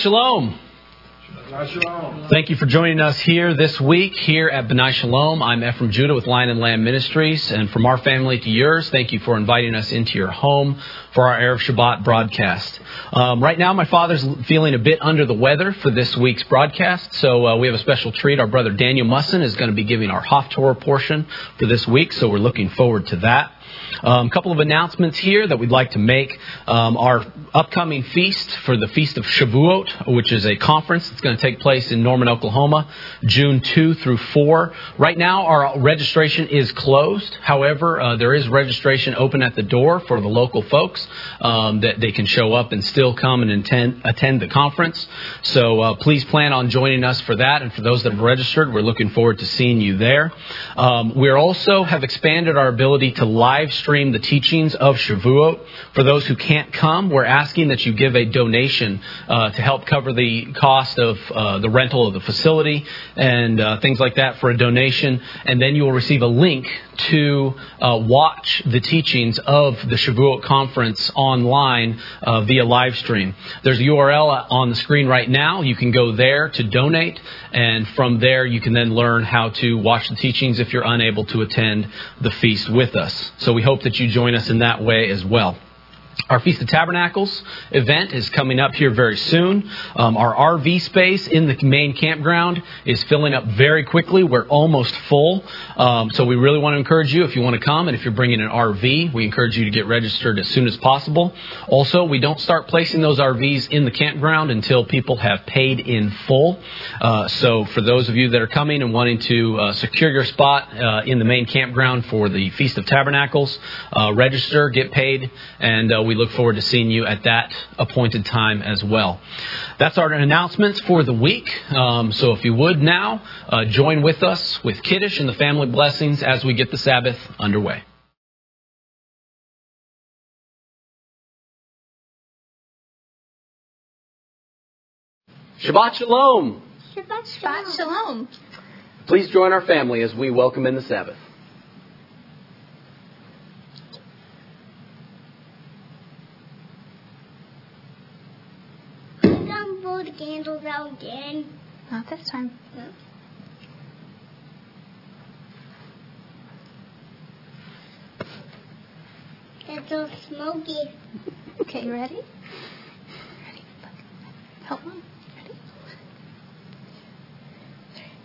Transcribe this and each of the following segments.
Shalom. Thank you for joining us here this week here at Benai Shalom. I'm Ephraim Judah with Lion and Lamb Ministries, and from our family to yours, thank you for inviting us into your home for our Erev Shabbat broadcast. Um, right now, my father's feeling a bit under the weather for this week's broadcast, so uh, we have a special treat. Our brother Daniel Musson is going to be giving our Haftorah portion for this week, so we're looking forward to that. A um, couple of announcements here that we'd like to make. Um, our upcoming feast for the Feast of Shavuot, which is a conference that's going to take place in Norman, Oklahoma, June 2 through 4. Right now, our registration is closed. However, uh, there is registration open at the door for the local folks um, that they can show up and still come and attend, attend the conference. So uh, please plan on joining us for that. And for those that have registered, we're looking forward to seeing you there. Um, we also have expanded our ability to live stream the teachings of Shavuot. For those who can't come, we're asking that you give a donation uh, to help cover the cost of uh, the rental of the facility and uh, things like that for a donation. And then you will receive a link to uh, watch the teachings of the Shavuot conference online uh, via live stream. There's a URL on the screen right now. You can go there to donate, and from there you can then learn how to watch the teachings if you're unable to attend the feast with us. So we hope that you join us in that way as well. Our Feast of Tabernacles event is coming up here very soon. Um, our RV space in the main campground is filling up very quickly. We're almost full. Um, so we really want to encourage you if you want to come and if you're bringing an RV, we encourage you to get registered as soon as possible. Also, we don't start placing those RVs in the campground until people have paid in full. Uh, so for those of you that are coming and wanting to uh, secure your spot uh, in the main campground for the Feast of Tabernacles, uh, register, get paid, and uh, we look forward to seeing you at that appointed time as well. That's our announcements for the week. Um, so if you would now uh, join with us with Kiddush and the family blessings as we get the Sabbath underway. Shabbat Shalom. Shabbat Shalom. Shabbat Shalom. Please join our family as we welcome in the Sabbath. The candles out again? Not this time. No. It's so smoky. okay, you ready? Ready? Hold on.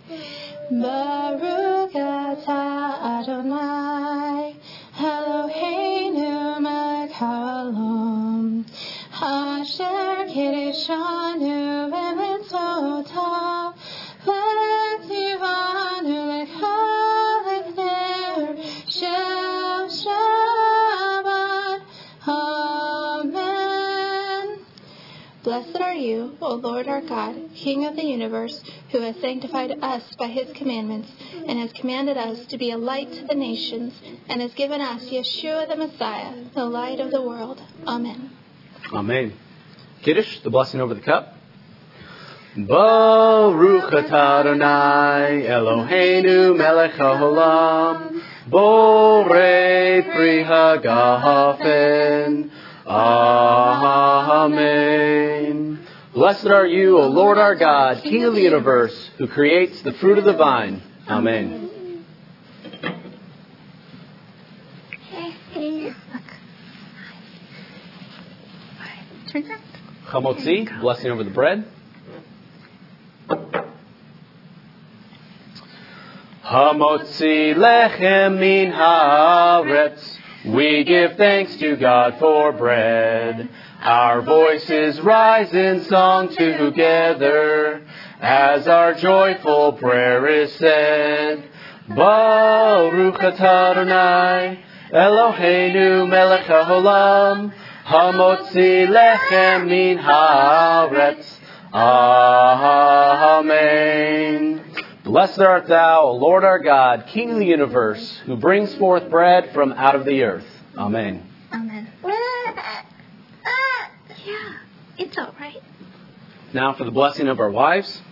Ready? Baruch atah Adonai Eloheinu melech haolam Asher kiddushanu Blessed are you, O Lord our God, King of the universe, who has sanctified us by his commandments, and has commanded us to be a light to the nations, and has given us Yeshua the Messiah, the light of the world. Amen. Amen. Kiddush, the blessing over the cup. Baruch Adonai Eloheinu melech haolam borei pri hagafen Amen. Blessed are you, O Lord our God, King of the universe, who creates the fruit of the vine. Amen. Chamotzi, blessing over the bread. Hamotzi lechem min haaretz. We give thanks to God for bread. Our voices rise in song together as our joyful prayer is said. Baruch Adonai Eloheinu melech haolam hamotzi lechem min haaretz. Amen. Blessed art thou, O Lord our God, King of the universe, who brings forth bread from out of the earth. Amen. Amen. Yeah, it's all right. Now for the blessing of our wives.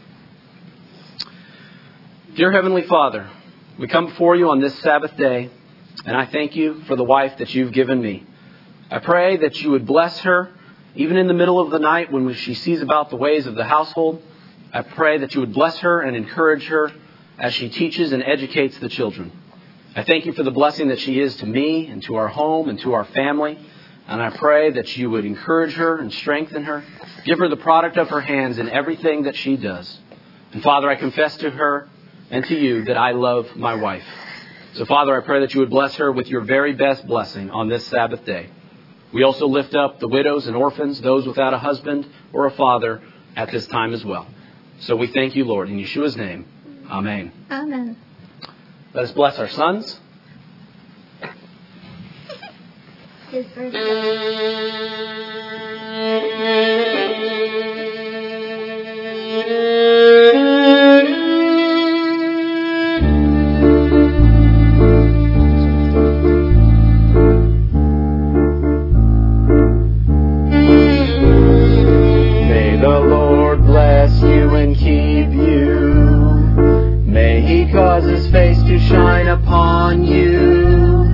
Dear Heavenly Father, we come before you on this Sabbath day, and I thank you for the wife that you've given me. I pray that you would bless her even in the middle of the night when she sees about the ways of the household. I pray that you would bless her and encourage her as she teaches and educates the children. I thank you for the blessing that she is to me and to our home and to our family. And I pray that you would encourage her and strengthen her. Give her the product of her hands in everything that she does. And Father, I confess to her and to you that I love my wife. So, Father, I pray that you would bless her with your very best blessing on this Sabbath day. We also lift up the widows and orphans, those without a husband or a father at this time as well. So we thank you, Lord, in Yeshua's name. Amen. Amen. Let us bless our sons. His May upon you.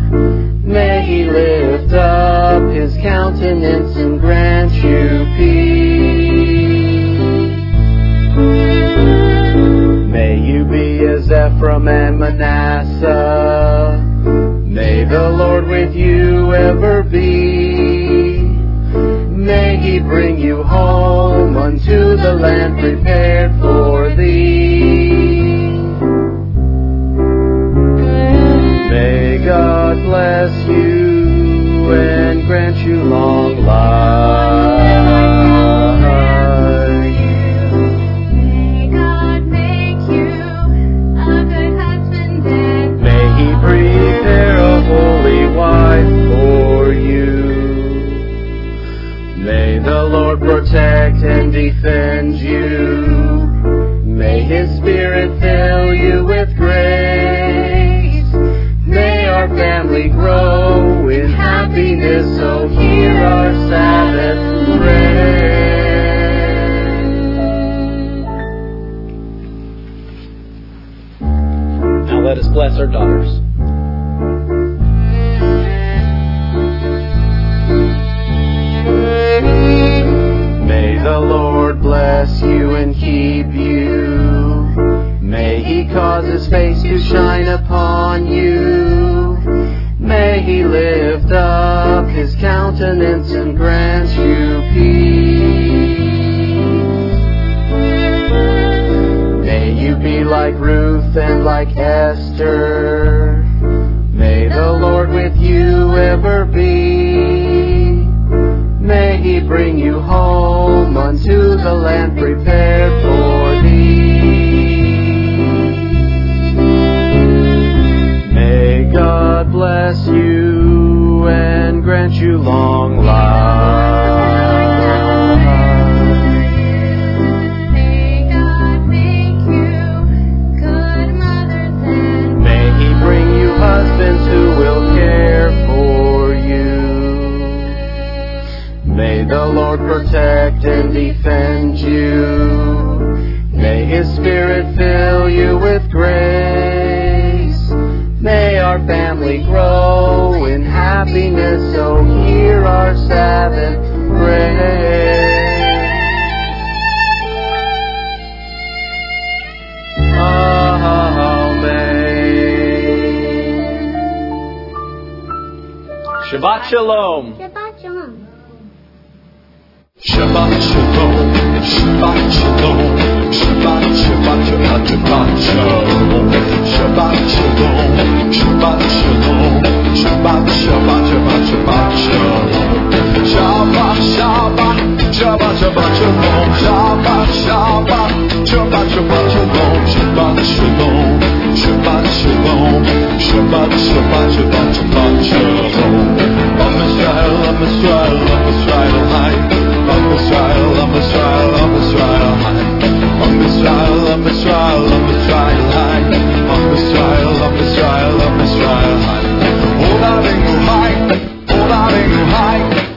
May he lift up his countenance and grant you peace. May you be as Ephraim and Manasseh. May the Lord with you ever be. May he bring you home unto the land prepared for thee. Bless you and grant you long life. May God make you a good husband and May he prepare a holy wife for you. May the Lord protect and defend you. Let us bless our daughters. May the Lord bless you and keep you. May he cause his face to shine upon you. May he lift up his countenance and grant you peace. May you be like Ruth and like Esther. May the Lord with you ever be. May he bring you home unto the land prepared for bless you and grant you long life. May God make you good mothers and May he bring you husbands who will care for you. May the Lord protect and defend you. Happiness. So hear our Sabbath prayer. Amen. Shabbat Shalom. Shabbat Shalom. Shabbat Shalom, Shabbat Shalom, Shabbat Shabbat Shabbat Shabbat Shalom, Shabbat Shalom, Shabbat Shalom, Shabbat Shabbat Shabbat Shabbat Shalom, Shabbat Shabbat Shabbat Shabbat Shalom, Shabbat Shabbat Shabbat Shabbat Shalom, Shabbat Shalom, Shabbat Shalom, Shabbat Shabbat Shabbat Shabbat Shalom. Am Israel, Am Israel, Am Israel, Chai. Am Israel, Am Israel, Am Israel, Chai. Am Israel, Am Israel, Am Israel, Chai. Am Israel, Am Israel, Am Israel, Chai. Od Avinu chai, Od Avinu chai, Od Avinu,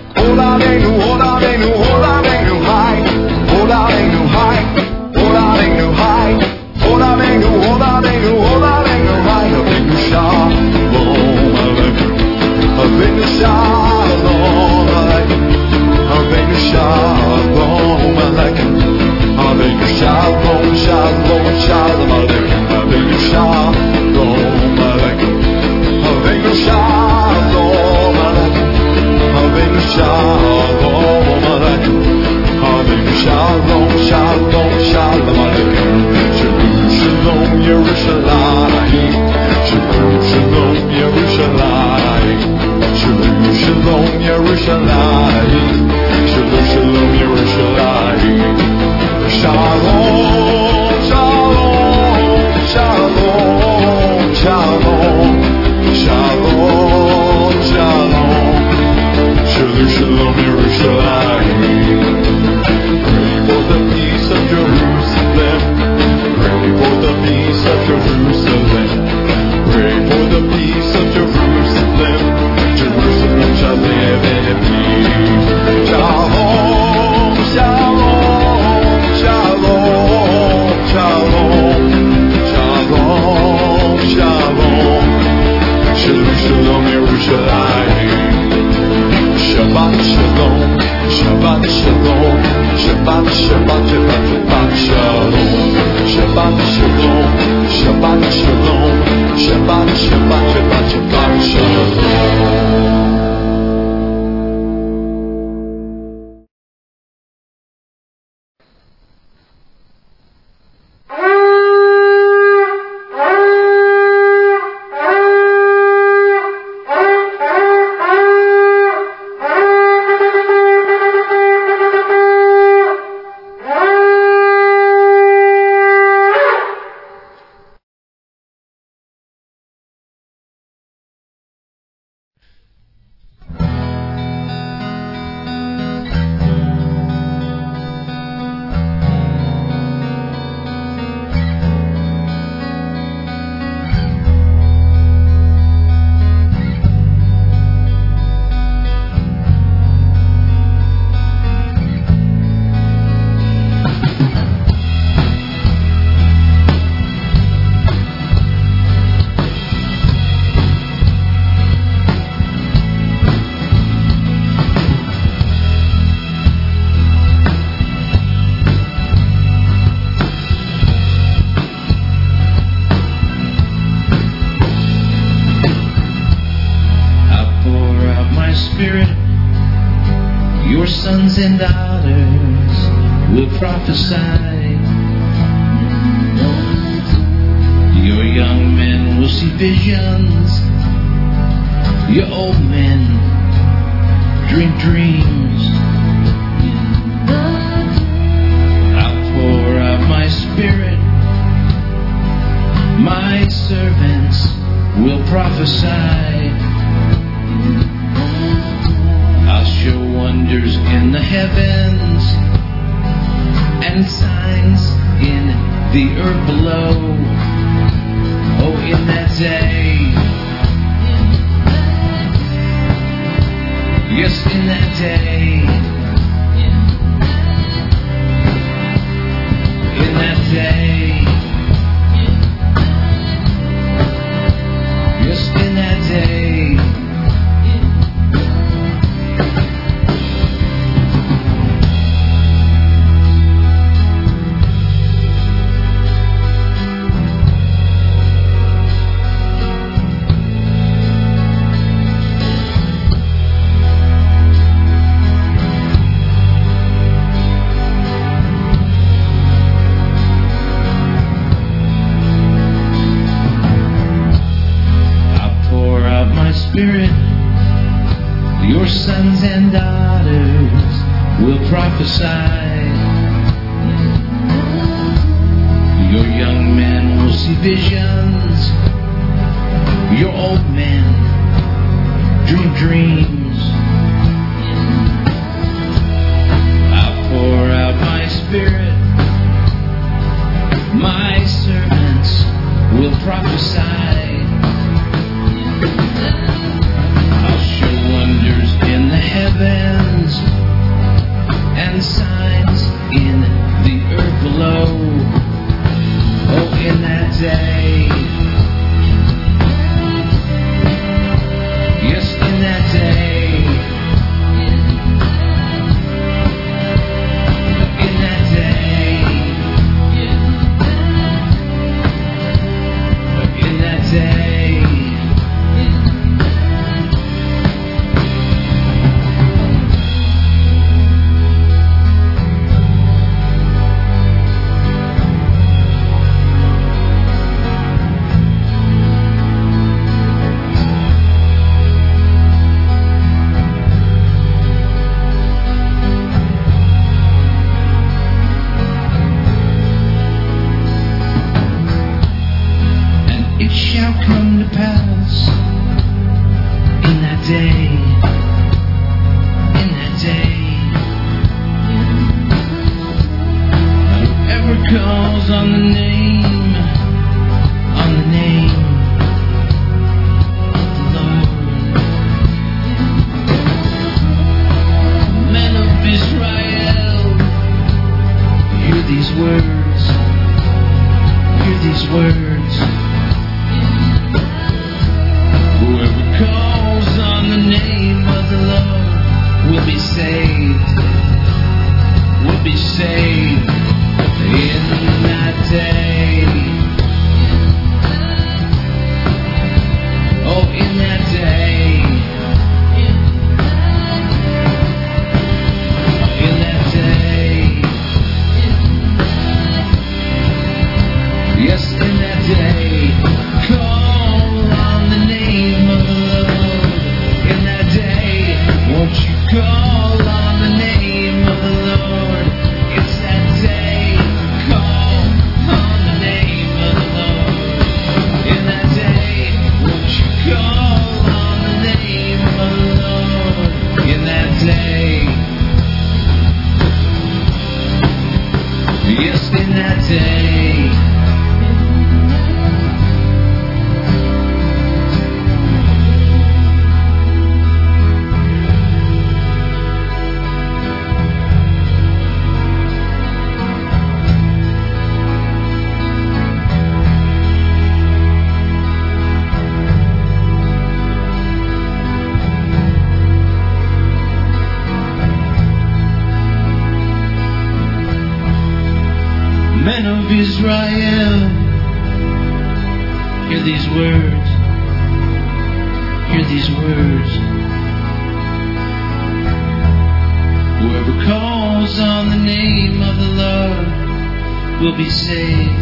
name of the Lord will be saved,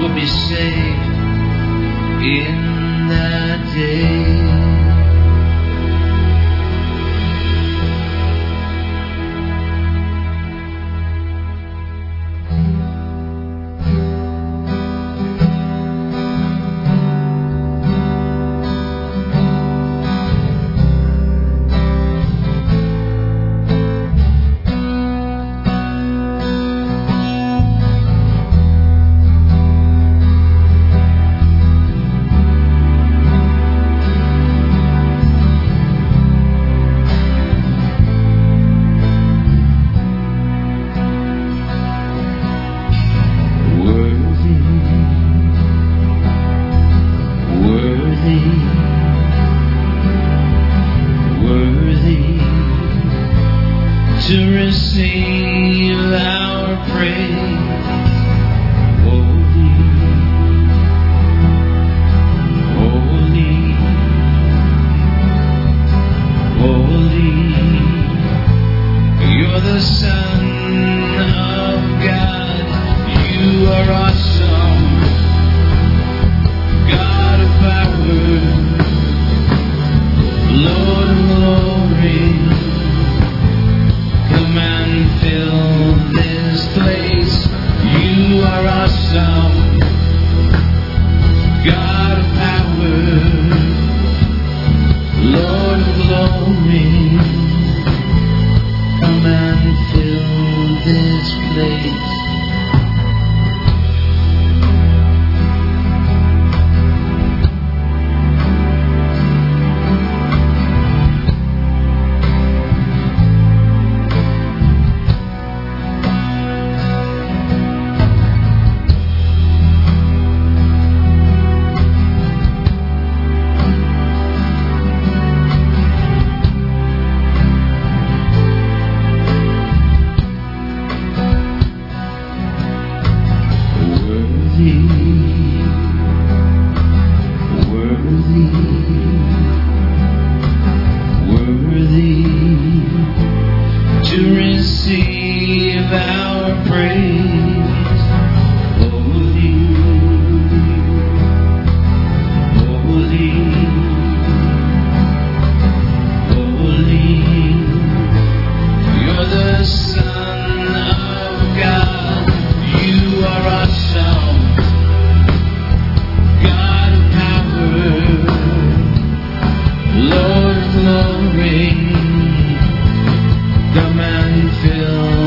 will be saved in that day. fill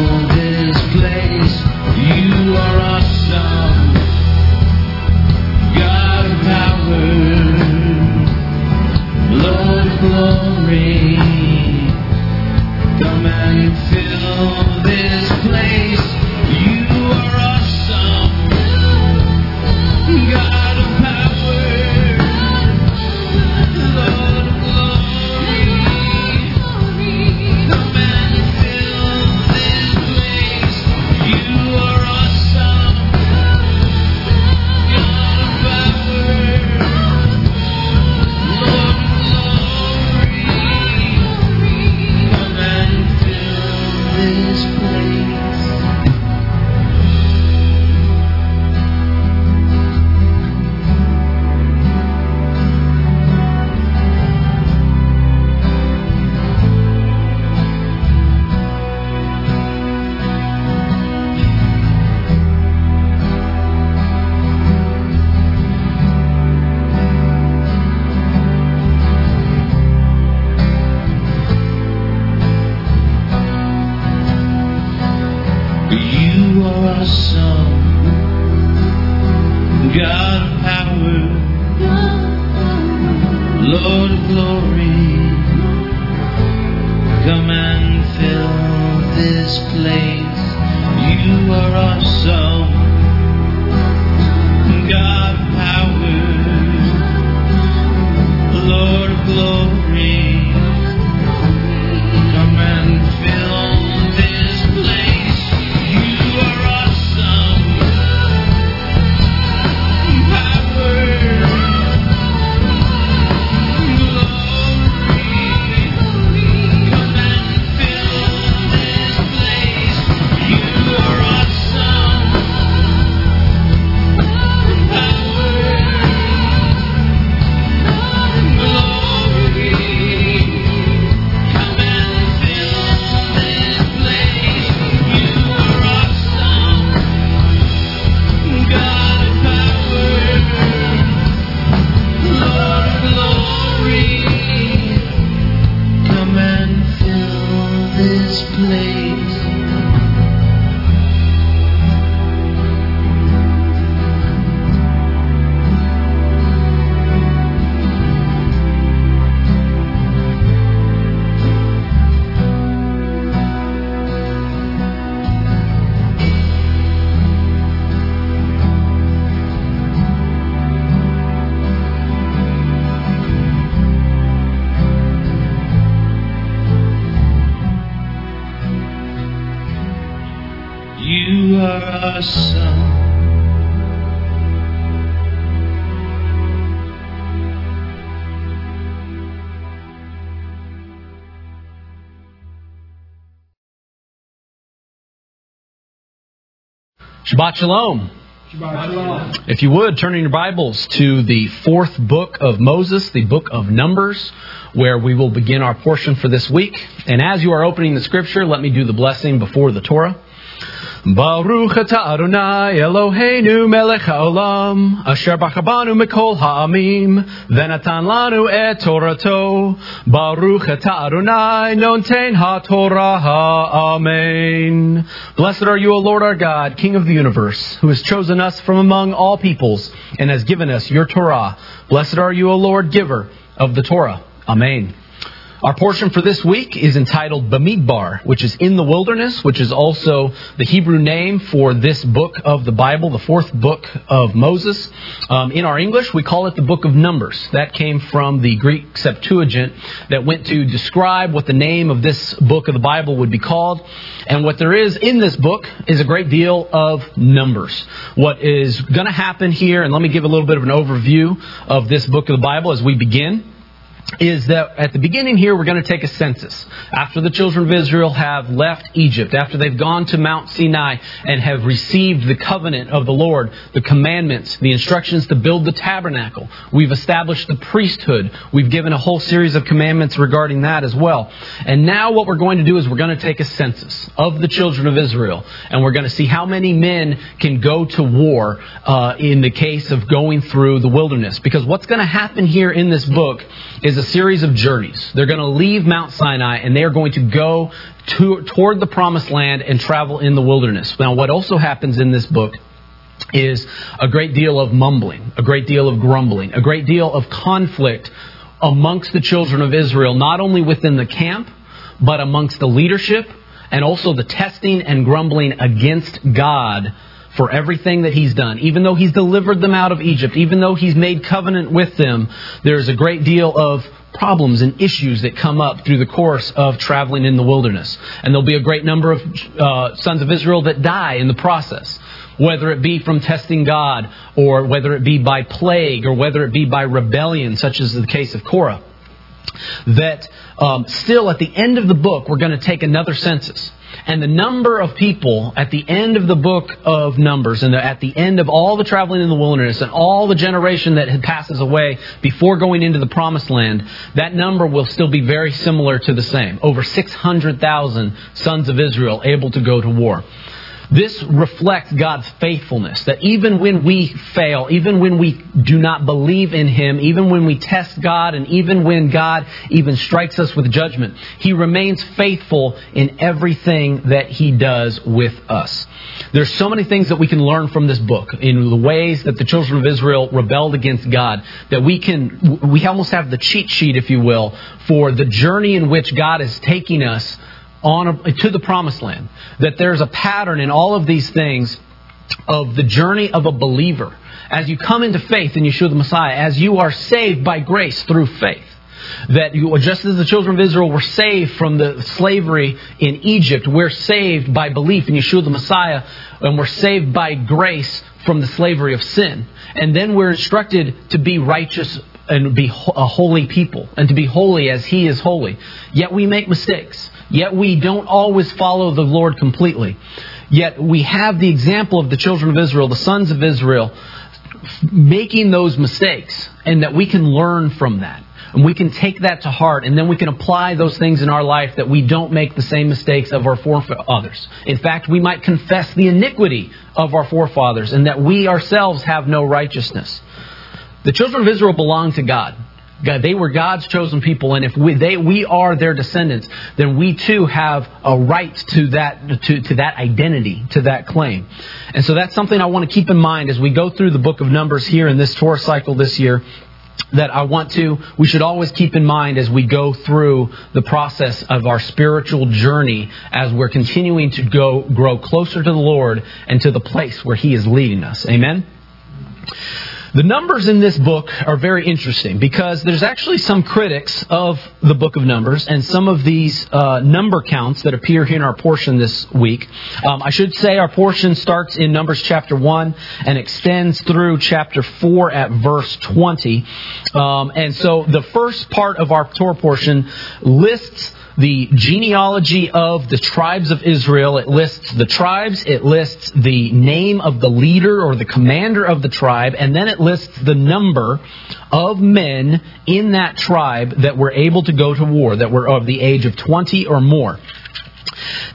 You are awesome. Shabbat Shalom. If you would, turn in your Bibles to the fourth book of Moses, the book of Numbers, where we will begin our portion for this week. And as you are opening the scripture, let me do the blessing before the Torah. Baruch atah Adonai Eloheinu melech haolam asher bachabanu mikol ha'amim v'natan lanu et Torato Baruch atah Adonai noten ha'torah ha'amen Blessed are you, O Lord our God, King of the universe, who has chosen us from among all peoples and has given us your Torah. Blessed are you, O Lord, giver of the Torah. Amen. Our portion for this week is entitled Bamidbar, which is in the wilderness, which is also the Hebrew name for this book of the Bible, the fourth book of Moses. Um, in our English, we call it the book of Numbers. That came from the Greek Septuagint that went to describe what the name of this book of the Bible would be called. And what there is in this book is a great deal of numbers. What is going to happen here, and let me give a little bit of an overview of this book of the Bible as we begin is that at the beginning here we're going to take a census. After the children of Israel have left Egypt, after they've gone to Mount Sinai and have received the covenant of the Lord, the commandments, the instructions to build the tabernacle, we've established the priesthood. We've given a whole series of commandments regarding that as well. And now what we're going to do is we're going to take a census of the children of Israel, and we're going to see how many men can go to war uh, in the case of going through the wilderness. Because what's going to happen here in this book is a series of journeys. They're going to leave Mount Sinai and they are going to go to, toward the promised land and travel in the wilderness. Now, what also happens in this book is a great deal of mumbling, a great deal of grumbling, a great deal of conflict amongst the children of Israel, not only within the camp, but amongst the leadership and also the testing and grumbling against God for everything that he's done. Even though he's delivered them out of Egypt, even though he's made covenant with them, there's a great deal of problems and issues that come up through the course of traveling in the wilderness. And there'll be a great number of uh, sons of Israel that die in the process. Whether it be from testing God, or whether it be by plague, or whether it be by rebellion, such as the case of Korah that um, still at the end of the book, we're going to take another census. And the number of people at the end of the book of Numbers and at the end of all the traveling in the wilderness and all the generation that passes away before going into the promised land, that number will still be very similar to the same. Over 600,000 sons of Israel able to go to war. This reflects God's faithfulness, that even when we fail, even when we do not believe in Him, even when we test God, and even when God even strikes us with judgment, He remains faithful in everything that He does with us. There's so many things that we can learn from this book in the ways that the children of Israel rebelled against God, that we can, we almost have the cheat sheet, if you will, for the journey in which God is taking us on a, to the promised land. That there's a pattern in all of these things of the journey of a believer. As you come into faith in Yeshua the Messiah, as you are saved by grace through faith, that you, just as the children of Israel were saved from the slavery in Egypt, we're saved by belief in Yeshua the Messiah, and we're saved by grace from the slavery of sin. And then we're instructed to be righteous and be a holy people, and to be holy as He is holy. Yet we make mistakes. Yet we don't always follow the Lord completely. Yet we have the example of the children of Israel, the sons of Israel, making those mistakes, and that we can learn from that. And we can take that to heart, and then we can apply those things in our life that we don't make the same mistakes of our forefathers. In fact, we might confess the iniquity of our forefathers, and that we ourselves have no righteousness. The children of Israel belong to God. God, they were God's chosen people, and if we, they, we are their descendants, then we too have a right to that, to, to that identity, to that claim. And so that's something I want to keep in mind as we go through the book of Numbers here in this Torah cycle this year. That I want to, we should always keep in mind as we go through the process of our spiritual journey as we're continuing to go, grow closer to the Lord and to the place where He is leading us. Amen? The numbers in this book are very interesting because there's actually some critics of the book of Numbers and some of these uh, number counts that appear here in our portion this week. Um, I should say our portion starts in Numbers chapter 1 and extends through chapter 4 at verse 20. Um, and so the first part of our Torah portion lists the genealogy of the tribes of Israel. It lists the tribes, it lists the name of the leader or the commander of the tribe, and then it lists the number of men in that tribe that were able to go to war, that were of the age of 20 or more.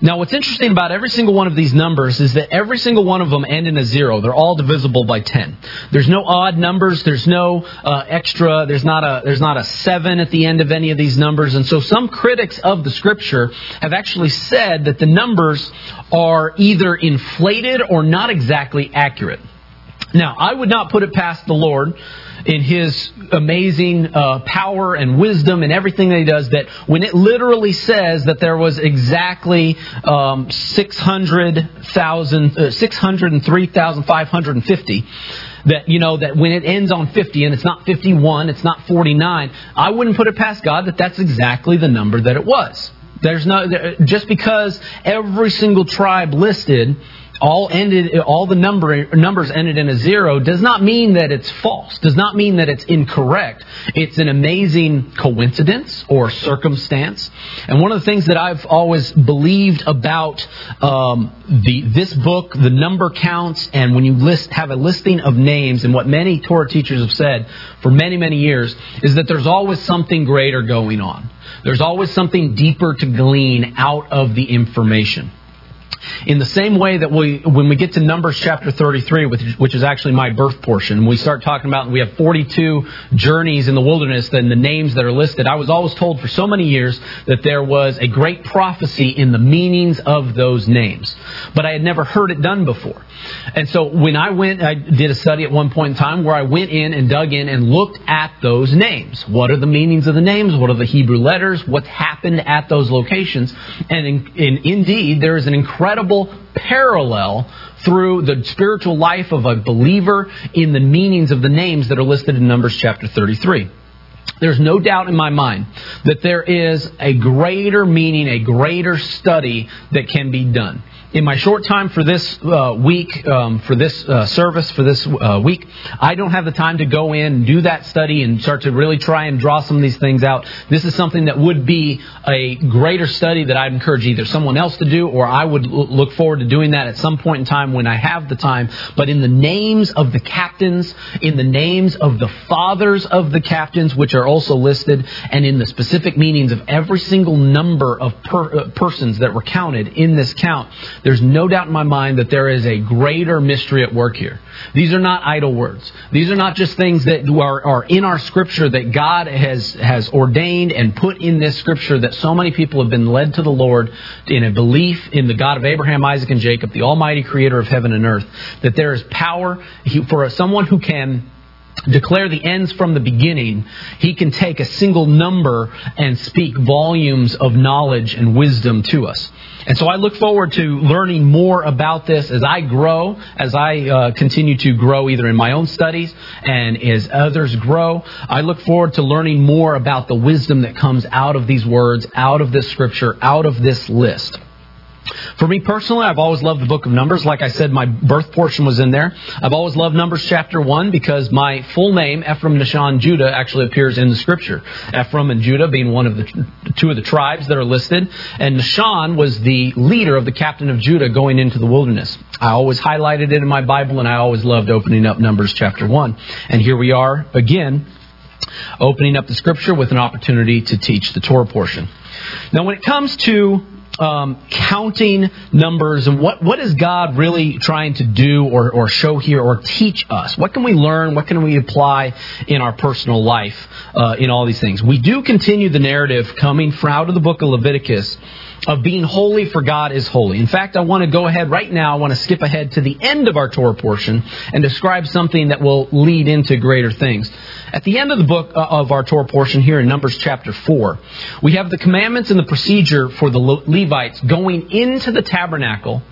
Now, what's interesting about every single one of these numbers is that every single one of them end in a zero. They're all divisible by 10. There's no odd numbers. There's no uh, extra. There's not a there's not a seven at the end of any of these numbers. And so, some critics of the scripture have actually said that the numbers are either inflated or not exactly accurate. Now, I would not put it past the Lord in his amazing uh, power and wisdom and everything that he does that when it literally says that there was exactly um, 600,000, uh, 603,550, that, you know, that when it ends on 50 and it's not 51, it's not 49, I wouldn't put it past God that that's exactly the number that it was. There's no, just because every single tribe listed all ended all the number numbers ended in a zero does not mean that it's false does not mean that it's incorrect. It's an amazing coincidence or circumstance. And one of the things that i've always believed about um, the this book the number counts and when you list have a listing of names and what many torah teachers have said for many many years is that there's always something greater going on. There's always something deeper to glean out of the information In the same way that we, when we get to Numbers chapter 33, which, which is actually my birth portion, we start talking about, we have 42 journeys in the wilderness and the names that are listed. I was always told for so many years that there was a great prophecy in the meanings of those names. But I had never heard it done before. And so when I went, I did a study at one point in time where I went in and dug in and looked at those names. What are the meanings of the names? What are the Hebrew letters? What's happened at those locations? And in, in, indeed, there is an incredible parallel through the spiritual life of a believer in the meanings of the names that are listed in Numbers chapter 33. There's no doubt in my mind that there is a greater meaning, a greater study that can be done in my short time for this uh, week, um, for this uh, service, for this uh, week, I don't have the time to go in and do that study and start to really try and draw some of these things out. This is something that would be a greater study that I'd encourage either someone else to do or I would l- look forward to doing that at some point in time when I have the time. But in the names of the captains, in the names of the fathers of the captains, which are also listed, and in the specific meanings of every single number of per- uh, persons that were counted in this count, there's no doubt in my mind that there is a greater mystery at work here. These are not idle words. These are not just things that are, are in our scripture that God has, has ordained and put in this scripture that so many people have been led to the Lord in a belief in the God of Abraham, Isaac, and Jacob, the Almighty Creator of heaven and earth, that there is power for someone who can declare the ends from the beginning, he can take a single number and speak volumes of knowledge and wisdom to us. And so I look forward to learning more about this as I grow, as I uh, continue to grow either in my own studies and as others grow. I look forward to learning more about the wisdom that comes out of these words, out of this scripture, out of this list. For me personally, I've always loved the book of Numbers. Like I said, my birth portion was in there. I've always loved Numbers chapter 1 because my full name, Ephraim Nahshon Judah, actually appears in the scripture. Ephraim and Judah being one of the two of the tribes that are listed. And Nahshon was the leader of the captain of Judah going into the wilderness. I always highlighted it in my Bible and I always loved opening up Numbers chapter 1. And here we are again, opening up the scripture with an opportunity to teach the Torah portion. Now, when it comes to um, counting numbers and what, what is God really trying to do or, or show here or teach us? What can we learn? What can we apply in our personal life uh, in all these things? We do continue the narrative coming from out of the book of Leviticus of being holy for God is holy. In fact, I want to go ahead right now, I want to skip ahead to the end of our Torah portion and describe something that will lead into greater things. At the end of the book uh, of our Torah portion here in Numbers chapter 4, we have the commandments and the procedure for the Levites going into the tabernacle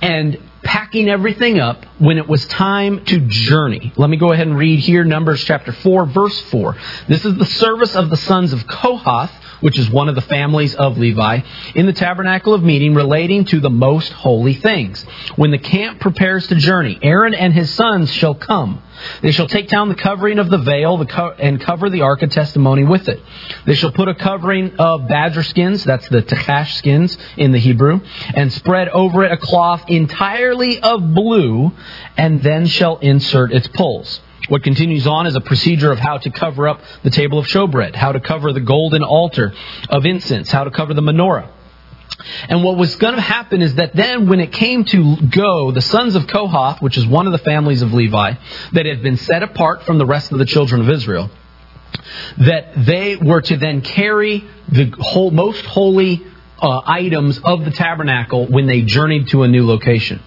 and packing everything up when it was time to journey. Let me go ahead and read here Numbers chapter 4 verse 4. This is the service of the sons of Kohath which is one of the families of Levi, in the tabernacle of meeting relating to the most holy things. When the camp prepares to journey, Aaron and his sons shall come. They shall take down the covering of the veil and cover the ark of testimony with it. They shall put a covering of badger skins, that's the techash skins in the Hebrew, and spread over it a cloth entirely of blue, and then shall insert its poles. What continues on is a procedure of how to cover up the table of showbread, how to cover the golden altar of incense, how to cover the menorah. And what was going to happen is that then when it came to go, the sons of Kohath, which is one of the families of Levi, that had been set apart from the rest of the children of Israel, that they were to then carry the whole, most holy uh, items of the tabernacle when they journeyed to a new location.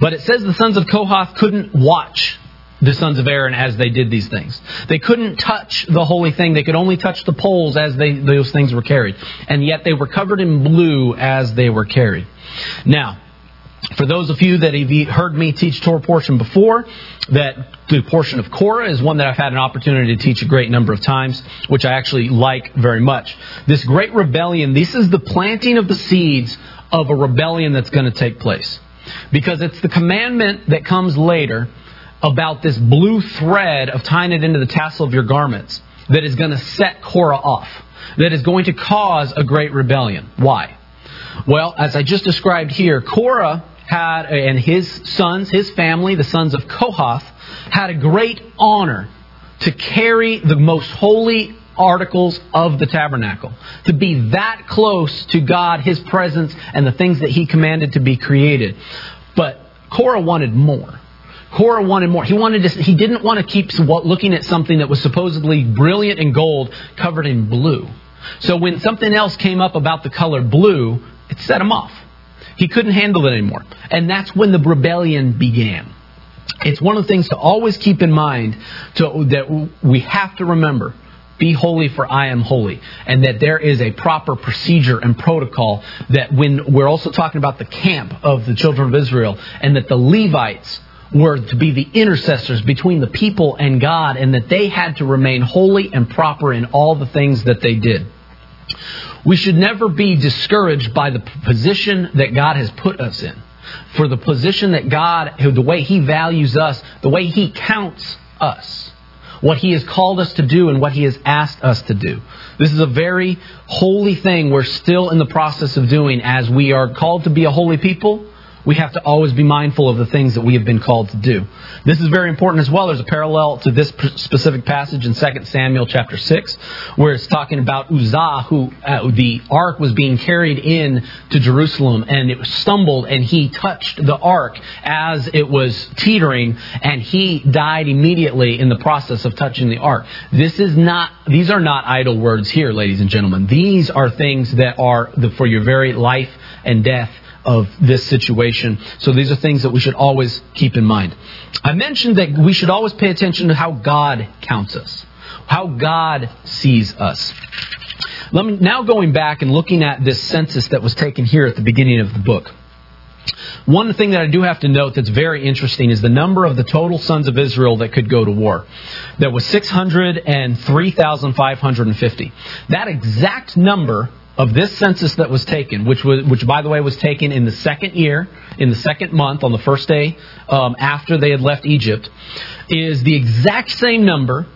But it says the sons of Kohath couldn't watch the sons of Aaron as they did these things. They couldn't touch the holy thing. They could only touch the poles as they, those things were carried. And yet they were covered in blue as they were carried. Now, for those of you that have heard me teach Torah portion before, that the portion of Korah is one that I've had an opportunity to teach a great number of times, which I actually like very much. This great rebellion, this is the planting of the seeds of a rebellion that's going to take place. Because it's the commandment that comes later about this blue thread of tying it into the tassel of your garments that is going to set Korah off, that is going to cause a great rebellion. Why? Well, as I just described here, Korah had, and his sons, his family, the sons of Kohath, had a great honor to carry the most holy articles of the tabernacle, to be that close to God, His presence, and the things that He commanded to be created. But Korah wanted more. Korah wanted more. He wanted to, he didn't want to keep looking at something that was supposedly brilliant in gold covered in blue. So when something else came up about the color blue, it set him off. He couldn't handle it anymore. And that's when the rebellion began. It's one of the things to always keep in mind to, that we have to remember. Be holy, for I am holy. And that there is a proper procedure and protocol that when we're also talking about the camp of the children of Israel, and that the Levites were to be the intercessors between the people and God, and that they had to remain holy and proper in all the things that they did. We should never be discouraged by the position that God has put us in. For the position that God, the way He values us, the way He counts us, what He has called us to do, and what He has asked us to do. This is a very holy thing we're still in the process of doing as we are called to be a holy people we have to always be mindful of the things that we have been called to do. This is very important as well. There's a parallel to this specific passage in 2 Samuel chapter 6, where it's talking about Uzzah, who uh, the ark was being carried in to Jerusalem, and it stumbled, and he touched the ark as it was teetering, and he died immediately in the process of touching the ark. This is not; these are not idle words here, ladies and gentlemen. These are things that are the, for your very life and death of this situation. So these are things that we should always keep in mind. I mentioned that we should always pay attention to how God counts us, how God sees us. Let me, now going back and looking at this census that was taken here at the beginning of the book. One thing that I do have to note that's very interesting is the number of the total sons of Israel that could go to war. There was 603,550. That exact number of this census that was taken, which was, which by the way was taken in the second year, in the second month, on the first day um, after they had left Egypt, is the exact same number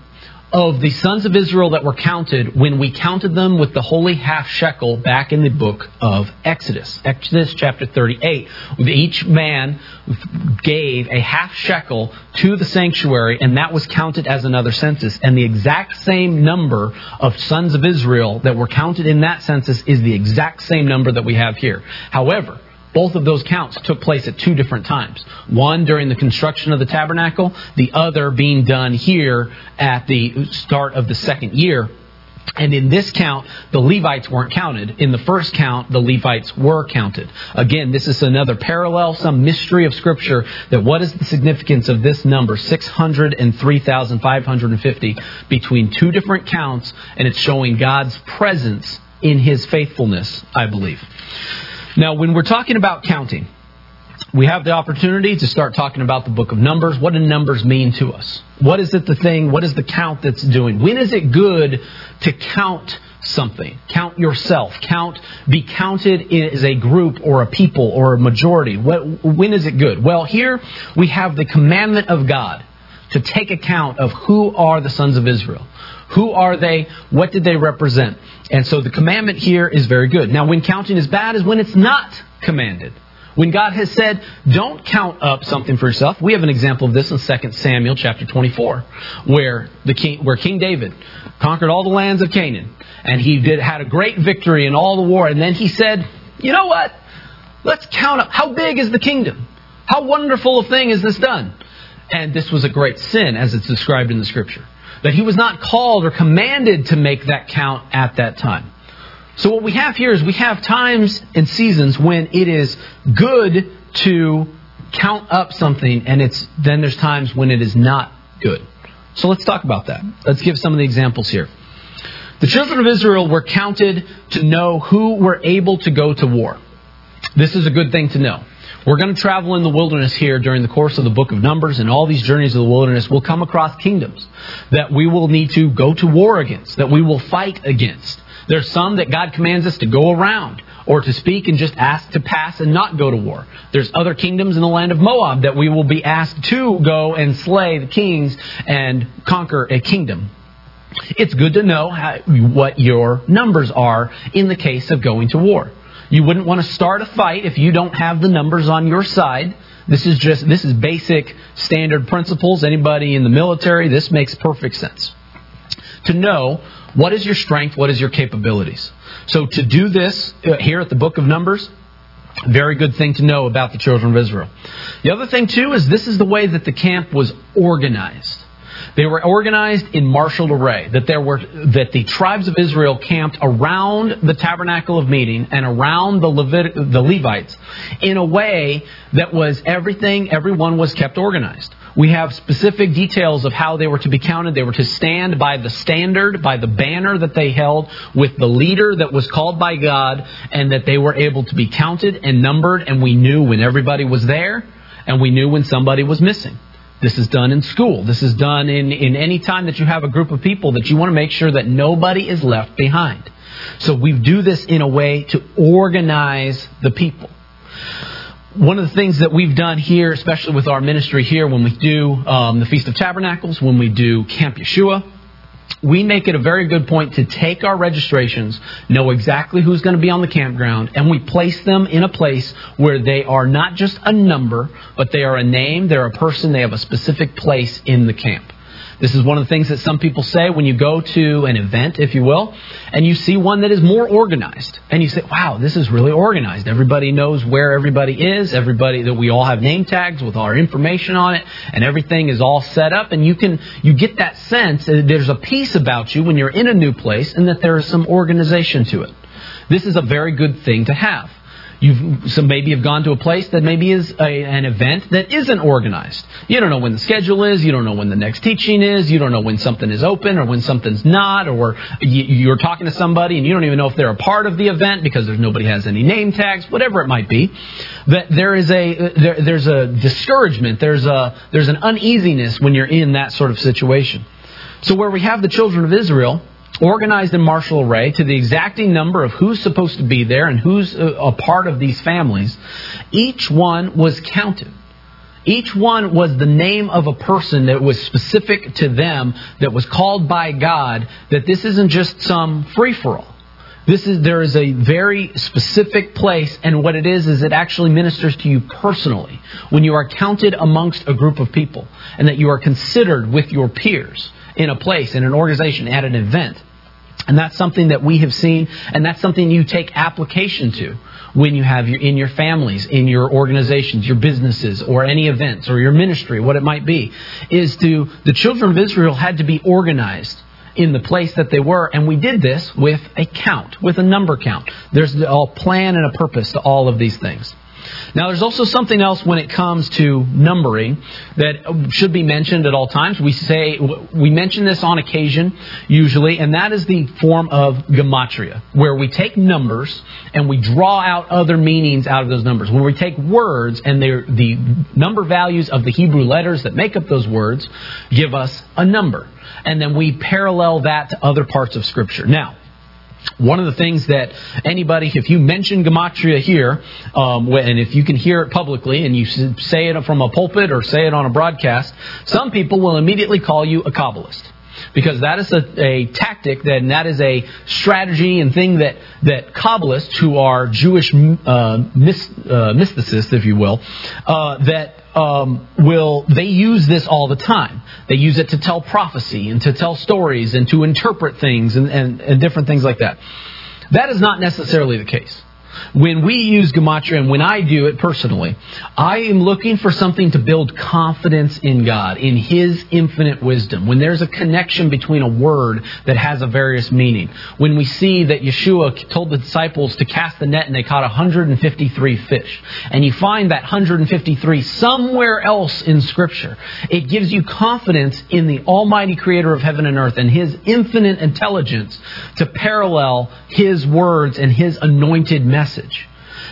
of the sons of Israel that were counted when we counted them with the holy half shekel back in the book of Exodus. Exodus chapter 38. Each man gave a half shekel to the sanctuary, and that was counted as another census. And the exact same number of sons of Israel that were counted in that census is the exact same number that we have here. However, both of those counts took place at two different times. One during the construction of the tabernacle, the other being done here at the start of the second year. And in this count, the Levites weren't counted. In the first count, the Levites were counted. Again, this is another parallel, some mystery of Scripture that what is the significance of this number, 603,550, between two different counts, and it's showing God's presence in His faithfulness, I believe. Now, when we're talking about counting, we have the opportunity to start talking about the book of Numbers. What do numbers mean to us? What is it the thing? What is the count that's doing? When is it good to count something? Count yourself. Count, be counted as a group or a people or a majority. What, when is it good? Well, here we have the commandment of God to take account of who are the sons of Israel. Who are they? What did they represent? And so the commandment here is very good. Now, when counting is bad is when it's not commanded. When God has said, don't count up something for yourself. We have an example of this in 2 Samuel chapter 24, where, the king, where King David conquered all the lands of Canaan. And he did, had a great victory in all the war. And then he said, you know what? Let's count up. How big is the kingdom? How wonderful a thing is this done? And this was a great sin, as it's described in the scripture that he was not called or commanded to make that count at that time. So what we have here is we have times and seasons when it is good to count up something and it's then there's times when it is not good. So let's talk about that. Let's give some of the examples here. The children of Israel were counted to know who were able to go to war. This is a good thing to know. We're going to travel in the wilderness here during the course of the book of Numbers, and all these journeys of the wilderness We'll come across kingdoms that we will need to go to war against, that we will fight against. There's some that God commands us to go around or to speak and just ask to pass and not go to war. There's other kingdoms in the land of Moab that we will be asked to go and slay the kings and conquer a kingdom. It's good to know how, what your numbers are in the case of going to war. You wouldn't want to start a fight if you don't have the numbers on your side. This is just this is basic standard principles. Anybody in the military, this makes perfect sense. To know What is your strength? What is your capabilities? So to do this uh, here at the book of Numbers, very good thing to know about the children of Israel. The other thing too is this is the way that the camp was organized. They were organized in martial array. That there were that the tribes of Israel camped around the tabernacle of meeting and around the Levit- the Levites in a way that was everything. Everyone was kept organized. We have specific details of how they were to be counted. They were to stand by the standard, by the banner that they held, with the leader that was called by God, and that they were able to be counted and numbered, and we knew when everybody was there, and we knew when somebody was missing. This is done in school. This is done in, in any time that you have a group of people that you want to make sure that nobody is left behind. So we do this in a way to organize the people one of the things that we've done here, especially with our ministry here, when we do um, the Feast of Tabernacles, when we do Camp Yeshua, we make it a very good point to take our registrations, know exactly who's going to be on the campground, and we place them in a place where they are not just a number, but they are a name, they're a person, they have a specific place in the camp. This is one of the things that some people say when you go to an event, if you will, and you see one that is more organized. And you say, wow, this is really organized. Everybody knows where everybody is, everybody that we all have name tags with our information on it, and everything is all set up. And you can, you get that sense that there's a piece about you when you're in a new place and that there is some organization to it. This is a very good thing to have. You've maybe have gone to a place that maybe is a, an event that isn't organized. You don't know when the schedule is. You don't know when the next teaching is. You don't know when something is open or when something's not. Or you, you're talking to somebody and you don't even know if they're a part of the event because there's nobody has any name tags. Whatever it might be, that there is a there, there's a discouragement. There's a there's an uneasiness when you're in that sort of situation. So where we have the children of Israel organized in martial array to the exacting number of who's supposed to be there and who's a, a part of these families, each one was counted. Each one was the name of a person that was specific to them, that was called by God, that this isn't just some free for all. This is, there is a very specific place, and what it is, is it actually ministers to you personally when you are counted amongst a group of people, and that you are considered with your peers in a place, in an organization, at an event. And that's something that we have seen, and that's something you take application to when you have your, in your families, in your organizations, your businesses, or any events, or your ministry, what it might be, is to, the children of Israel had to be organized in the place that they were, and we did this with a count, with a number count. There's a plan and a purpose to all of these things. Now, there's also something else when it comes to numbering that should be mentioned at all times. We say we mention this on occasion, usually, and that is the form of gematria, where we take numbers and we draw out other meanings out of those numbers. When we take words and the number values of the Hebrew letters that make up those words give us a number, and then we parallel that to other parts of Scripture. Now. One of the things that anybody, if you mention gematria here, um, and if you can hear it publicly and you say it from a pulpit or say it on a broadcast, some people will immediately call you a Kabbalist. Because that is a, a tactic, that, and that is a strategy and thing that, that Kabbalists, who are Jewish uh, uh, mysticists, if you will, uh, that um, will they use this all the time. They use it to tell prophecy and to tell stories and to interpret things and, and, and different things like that. That is not necessarily the case. When we use gematria, and when I do it personally, I am looking for something to build confidence in God, in His infinite wisdom. When there's a connection between a word that has a various meaning. When we see that Yeshua told the disciples to cast the net and they caught 153 fish, and you find that 153 somewhere else in Scripture, it gives you confidence in the Almighty Creator of heaven and earth and His infinite intelligence to parallel His words and His anointed message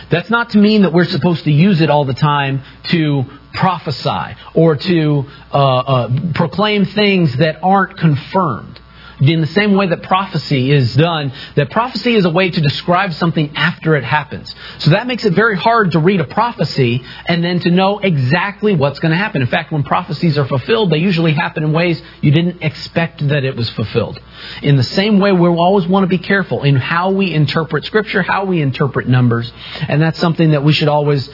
That's not to mean that we're supposed to use it all the time to prophesy or to uh, uh, proclaim things that aren't confirmed in the same way that prophecy is done, that prophecy is a way to describe something after it happens. So that makes it very hard to read a prophecy and then to know exactly what's going to happen. In fact, when prophecies are fulfilled, they usually happen in ways you didn't expect that it was fulfilled. In the same way, we always want to be careful in how we interpret Scripture, how we interpret numbers, and that's something that we should always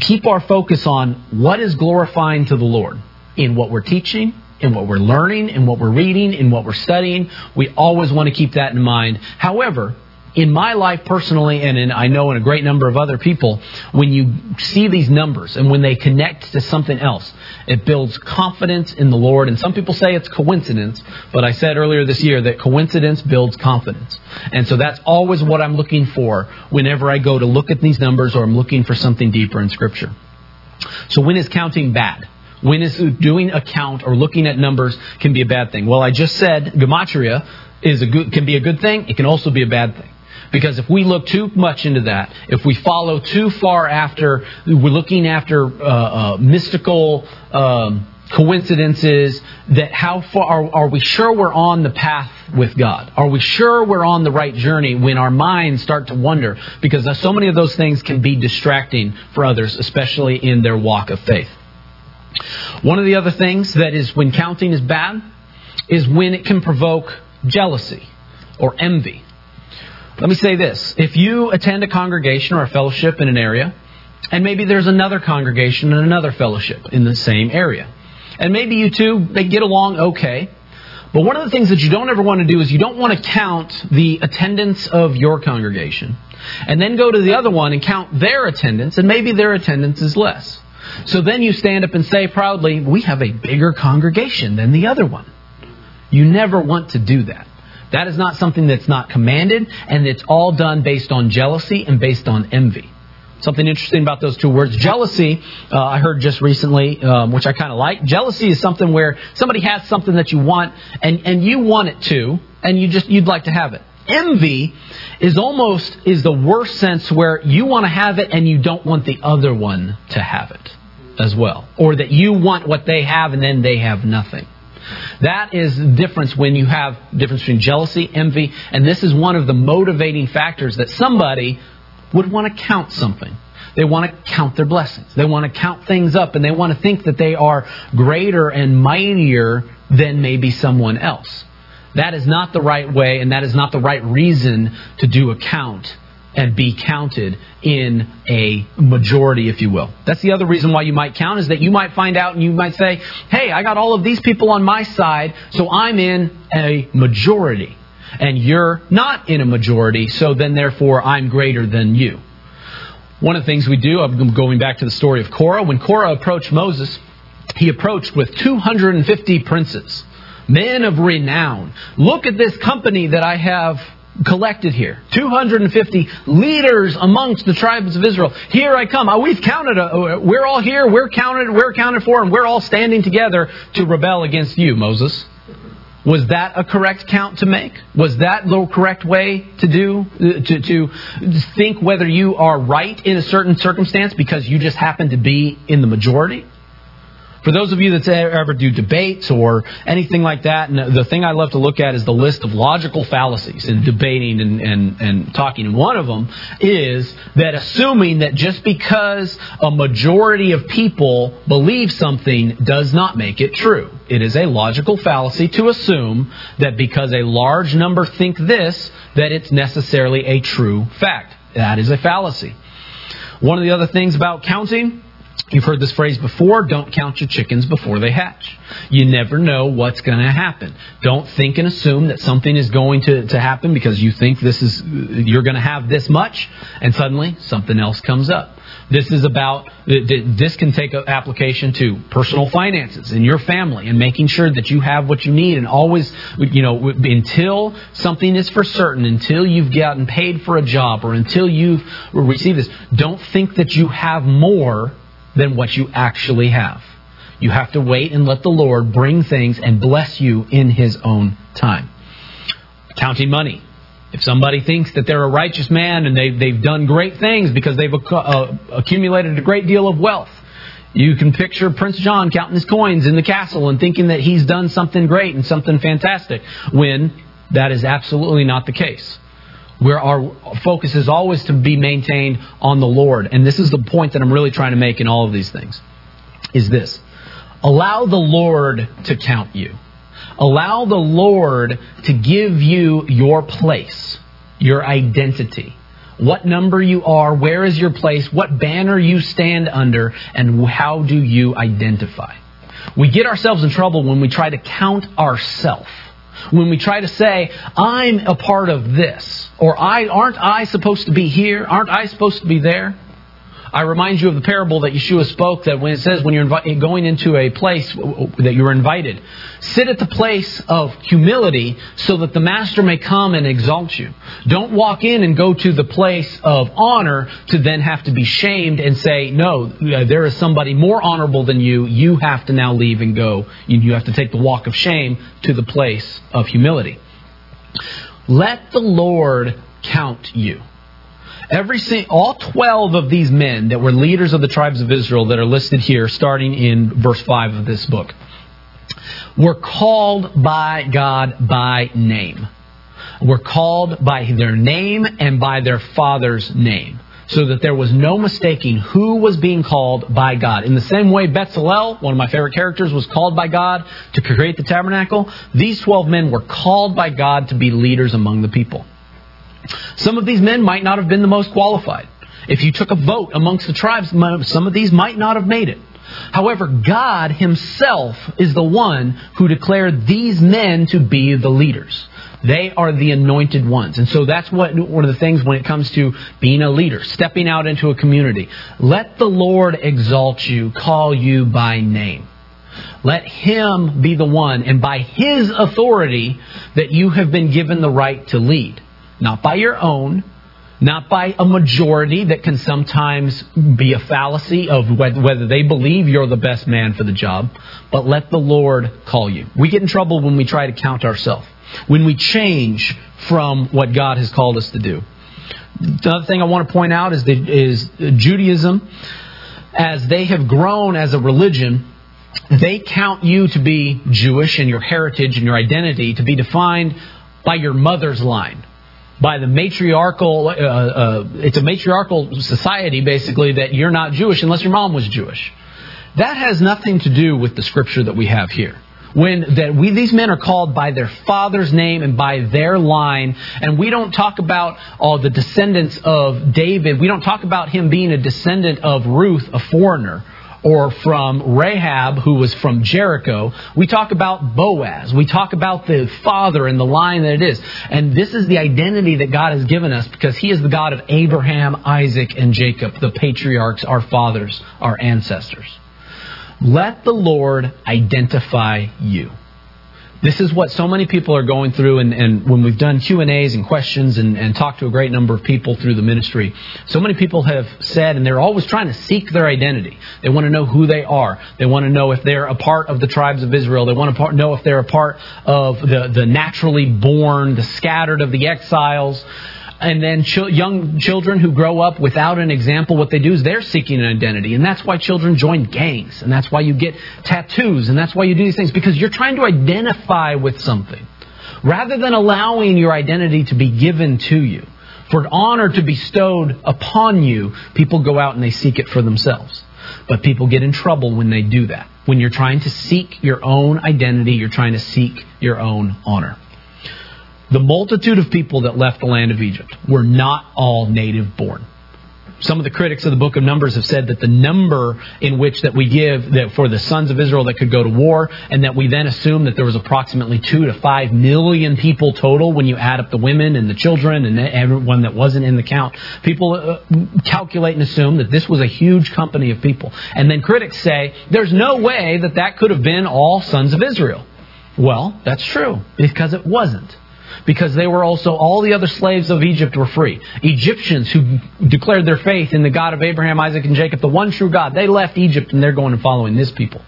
keep our focus on what is glorifying to the Lord in what we're teaching in what we're learning, in what we're reading, in what we're studying. We always want to keep that in mind. However, in my life personally, and in, I know in a great number of other people, when you see these numbers and when they connect to something else, it builds confidence in the Lord. And some people say it's coincidence, but I said earlier this year that coincidence builds confidence. And so that's always what I'm looking for whenever I go to look at these numbers or I'm looking for something deeper in Scripture. So when is counting bad? When is doing a count or looking at numbers can be a bad thing? Well, I just said gematria is a good, can be a good thing. It can also be a bad thing. Because if we look too much into that, if we follow too far after, we're looking after uh, uh, mystical um, coincidences, that how far are, are we sure we're on the path with God? Are we sure we're on the right journey when our minds start to wonder? Because so many of those things can be distracting for others, especially in their walk of faith. One of the other things that is when counting is bad is when it can provoke jealousy or envy. Let me say this. If you attend a congregation or a fellowship in an area, and maybe there's another congregation and another fellowship in the same area, and maybe you two, they get along okay, but one of the things that you don't ever want to do is you don't want to count the attendance of your congregation, and then go to the other one and count their attendance, and maybe their attendance is less. So then you stand up and say proudly, We have a bigger congregation than the other one. You never want to do that. That is not something that's not commanded, and it's all done based on jealousy and based on envy. Something interesting about those two words. Jealousy, uh, I heard just recently, um, which I kind of like. Jealousy is something where somebody has something that you want, and, and you want it too, and you just you'd like to have it. Envy is almost is the worst sense where you want to have it and you don't want the other one to have it as well, or that you want what they have and then they have nothing. That is the difference when you have difference between jealousy, envy, and this is one of the motivating factors that somebody would want to count something. They want to count their blessings. They want to count things up and they want to think that they are greater and mightier than maybe someone else. That is not the right way and that is not the right reason to do a count and be counted in a majority, if you will. That's the other reason why you might count is that you might find out and you might say, hey, I got all of these people on my side, so I'm in a majority. And you're not in a majority, so then therefore I'm greater than you. One of the things we do, I'm going back to the story of Korah. When Korah approached Moses, he approached with 250 princes, men of renown. Look at this company that I have collected here 250 leaders amongst the tribes of Israel. Here I come. Oh, we've counted. Uh, we're all here. We're counted. We're counted for, and we're all standing together to rebel against you, Moses. Was that a correct count to make? Was that the correct way to do uh, to, to think whether you are right in a certain circumstance because you just happen to be in the majority? For those of you that ever do debates or anything like that, and the thing I love to look at is the list of logical fallacies in debating and, and, and talking. And one of them is that assuming that just because a majority of people believe something does not make it true. It is a logical fallacy to assume that because a large number think this, that it's necessarily a true fact. That is a fallacy. One of the other things about counting You've heard this phrase before don't count your chickens before they hatch. You never know what's going to happen. Don't think and assume that something is going to, to happen because you think this is you're going to have this much and suddenly something else comes up. This is about this can take application to personal finances in your family and making sure that you have what you need and always you know until something is for certain until you've gotten paid for a job or until you've received this don't think that you have more than what you actually have. You have to wait and let the Lord bring things and bless you in His own time. Counting money. If somebody thinks that they're a righteous man and they've, they've done great things because they've uh, accumulated a great deal of wealth, you can picture Prince John counting his coins in the castle and thinking that he's done something great and something fantastic when that is absolutely not the case where our focus is always to be maintained on the Lord. And this is the point that I'm really trying to make in all of these things is this. Allow the Lord to count you. Allow the Lord to give you your place, your identity. What number you are, where is your place, what banner you stand under, and how do you identify. We get ourselves in trouble when we try to count ourselves. When we try to say, I'm a part of this, or I aren't I supposed to be here? Aren't I supposed to be there? I remind you of the parable that Yeshua spoke that when it says when you're invi- going into a place that you're invited, sit at the place of humility so that the master may come and exalt you. Don't walk in and go to the place of honor to then have to be shamed and say, no, uh, there is somebody more honorable than you. You have to now leave and go. You you have to take the walk of shame to the place of humility. Let the Lord count you. Every all 12 of these men that were leaders of the tribes of Israel that are listed here, starting in verse 5 of this book, were called by God by name. Were called by their name and by their father's name. So that there was no mistaking who was being called by God. In the same way, Bezalel, one of my favorite characters, was called by God to create the tabernacle, these 12 men were called by God to be leaders among the people. Some of these men might not have been the most qualified. If you took a vote amongst the tribes, some of these might not have made it. However, God Himself is the one who declared these men to be the leaders. They are the anointed ones. And so that's what one of the things when it comes to being a leader, stepping out into a community. Let the Lord exalt you, call you by name. Let Him be the one, and by His authority, that you have been given the right to lead not by your own, not by a majority that can sometimes be a fallacy of whether they believe you're the best man for the job, but let the Lord call you. We get in trouble when we try to count ourselves, when we change from what God has called us to do. The other thing I want to point out is, that, is Judaism, as they have grown as a religion, they count you to be Jewish and your heritage and your identity to be defined by your mother's line by the matriarchal, uh, uh, it's a matriarchal society basically that you're not Jewish unless your mom was Jewish. That has nothing to do with the scripture that we have here. When that we these men are called by their father's name and by their line, and we don't talk about all the descendants of David. We don't talk about him being a descendant of Ruth, a foreigner or from Rahab, who was from Jericho. We talk about Boaz. We talk about the father and the line that it is. And this is the identity that God has given us because He is the God of Abraham, Isaac, and Jacob, the patriarchs, our fathers, our ancestors. Let the Lord identify you. This is what so many people are going through, and, and when we've done Q and A's and questions and, and talked to a great number of people through the ministry, so many people have said, and they're always trying to seek their identity. They want to know who they are. They want to know if they're a part of the tribes of Israel. They want to know if they're a part of the, the naturally born, the scattered of the exiles and then ch- young children who grow up without an example, what they do is they're seeking an identity. And that's why children join gangs. And that's why you get tattoos. And that's why you do these things. Because you're trying to identify with something. Rather than allowing your identity to be given to you. For honor to be bestowed upon you, people go out and they seek it for themselves. But people get in trouble when they do that. When you're trying to seek your own identity, you're trying to seek your own honor. The multitude of people that left the land of Egypt were not all native born. Some of the critics of the book of Numbers have said that the number in which that we give that for the sons of Israel that could go to war, and that we then assume that there was approximately two to five million people total when you add up the women and the children and everyone that wasn't in the count. People uh, calculate and assume that this was a huge company of people. And then critics say there's no way that that could have been all sons of Israel. Well, that's true because it wasn't because they were also all the other slaves of Egypt were free. Egyptians who declared their faith in the God of Abraham, Isaac, and Jacob, the one true God, they left Egypt and they're going and following this people.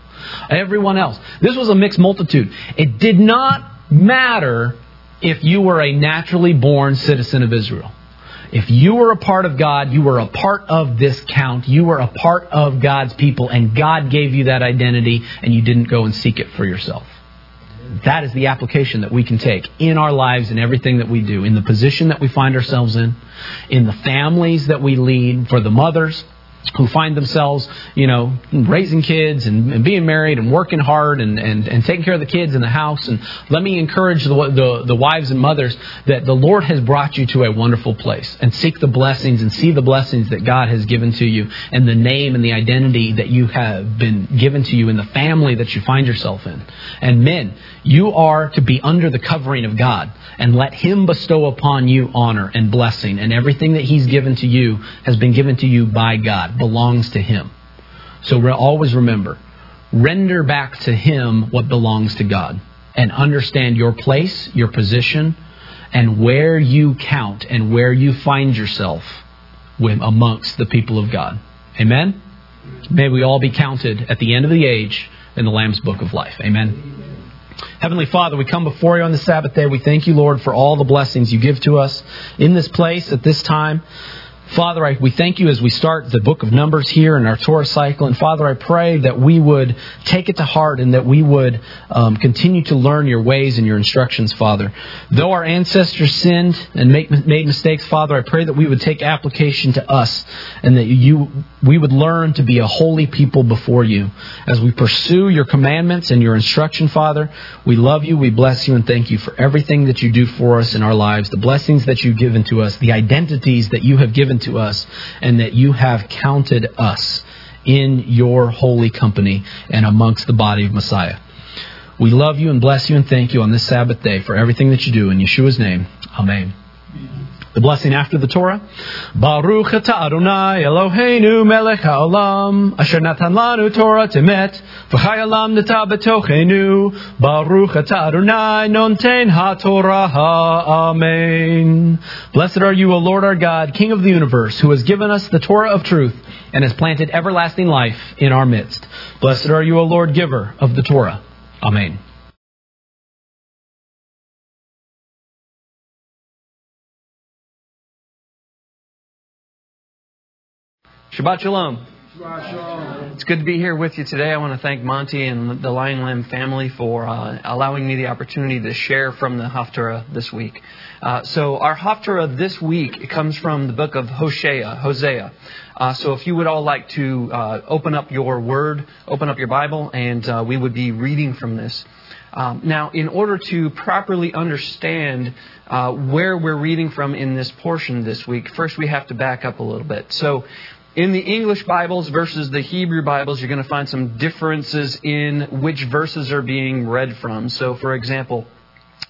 Everyone else. This was a mixed multitude. It did not matter if you were a naturally born citizen of Israel. If you were a part of God, you were a part of this count. You were a part of God's people, and God gave you that identity, and you didn't go and seek it for yourself. That is the application that we can take in our lives and everything that we do, in the position that we find ourselves in, in the families that we lead, for the mothers, who find themselves, you know, raising kids and, and being married and working hard and, and, and taking care of the kids in the house. And let me encourage the, the, the wives and mothers that the Lord has brought you to a wonderful place and seek the blessings and see the blessings that God has given to you and the name and the identity that you have been given to you in the family that you find yourself in. And men, you are to be under the covering of God and let Him bestow upon you honor and blessing. And everything that He's given to you has been given to you by God, belongs to Him. So re- always remember render back to Him what belongs to God and understand your place, your position, and where you count and where you find yourself amongst the people of God. Amen? May we all be counted at the end of the age in the Lamb's Book of Life. Amen. Heavenly Father, we come before you on the Sabbath day. We thank you, Lord, for all the blessings you give to us in this place at this time. Father, I, we thank you as we start the book of Numbers here in our Torah cycle. And Father, I pray that we would take it to heart and that we would um, continue to learn your ways and your instructions, Father. Though our ancestors sinned and make, made mistakes, Father, I pray that we would take application to us and that you, we would learn to be a holy people before you. As we pursue your commandments and your instruction, Father, we love you, we bless you, and thank you for everything that you do for us in our lives, the blessings that you've given to us, the identities that you have given to us, and that you have counted us in your holy company and amongst the body of Messiah. We love you and bless you and thank you on this Sabbath day for everything that you do. In Yeshua's name, Amen. The blessing after the Torah. Baruch atah Adonai Eloheinu melech haolam asher natan lanu Torat emet v'chai olam nata betochenu Baruch atah Adonai noten ha-Torah ha-Amen. Blessed are you, O Lord our God, King of the universe, who has given us the Torah of truth and has planted everlasting life in our midst. Blessed are you, O Lord, giver of the Torah. Amen. Shabbat Shalom. It's good to be here with you today. I want to thank Monty and the Lion Lamb family for uh, allowing me the opportunity to share from the Haftarah this week. Uh, so our Haftarah this week it comes from the book of Hosea. Hosea. Uh, so if you would all like to uh, open up your Word, open up your Bible, and uh, we would be reading from this. Um, now, in order to properly understand uh, where we're reading from in this portion this week, first we have to back up a little bit. So, in the English Bibles versus the Hebrew Bibles, you're going to find some differences in which verses are being read from. So, for example,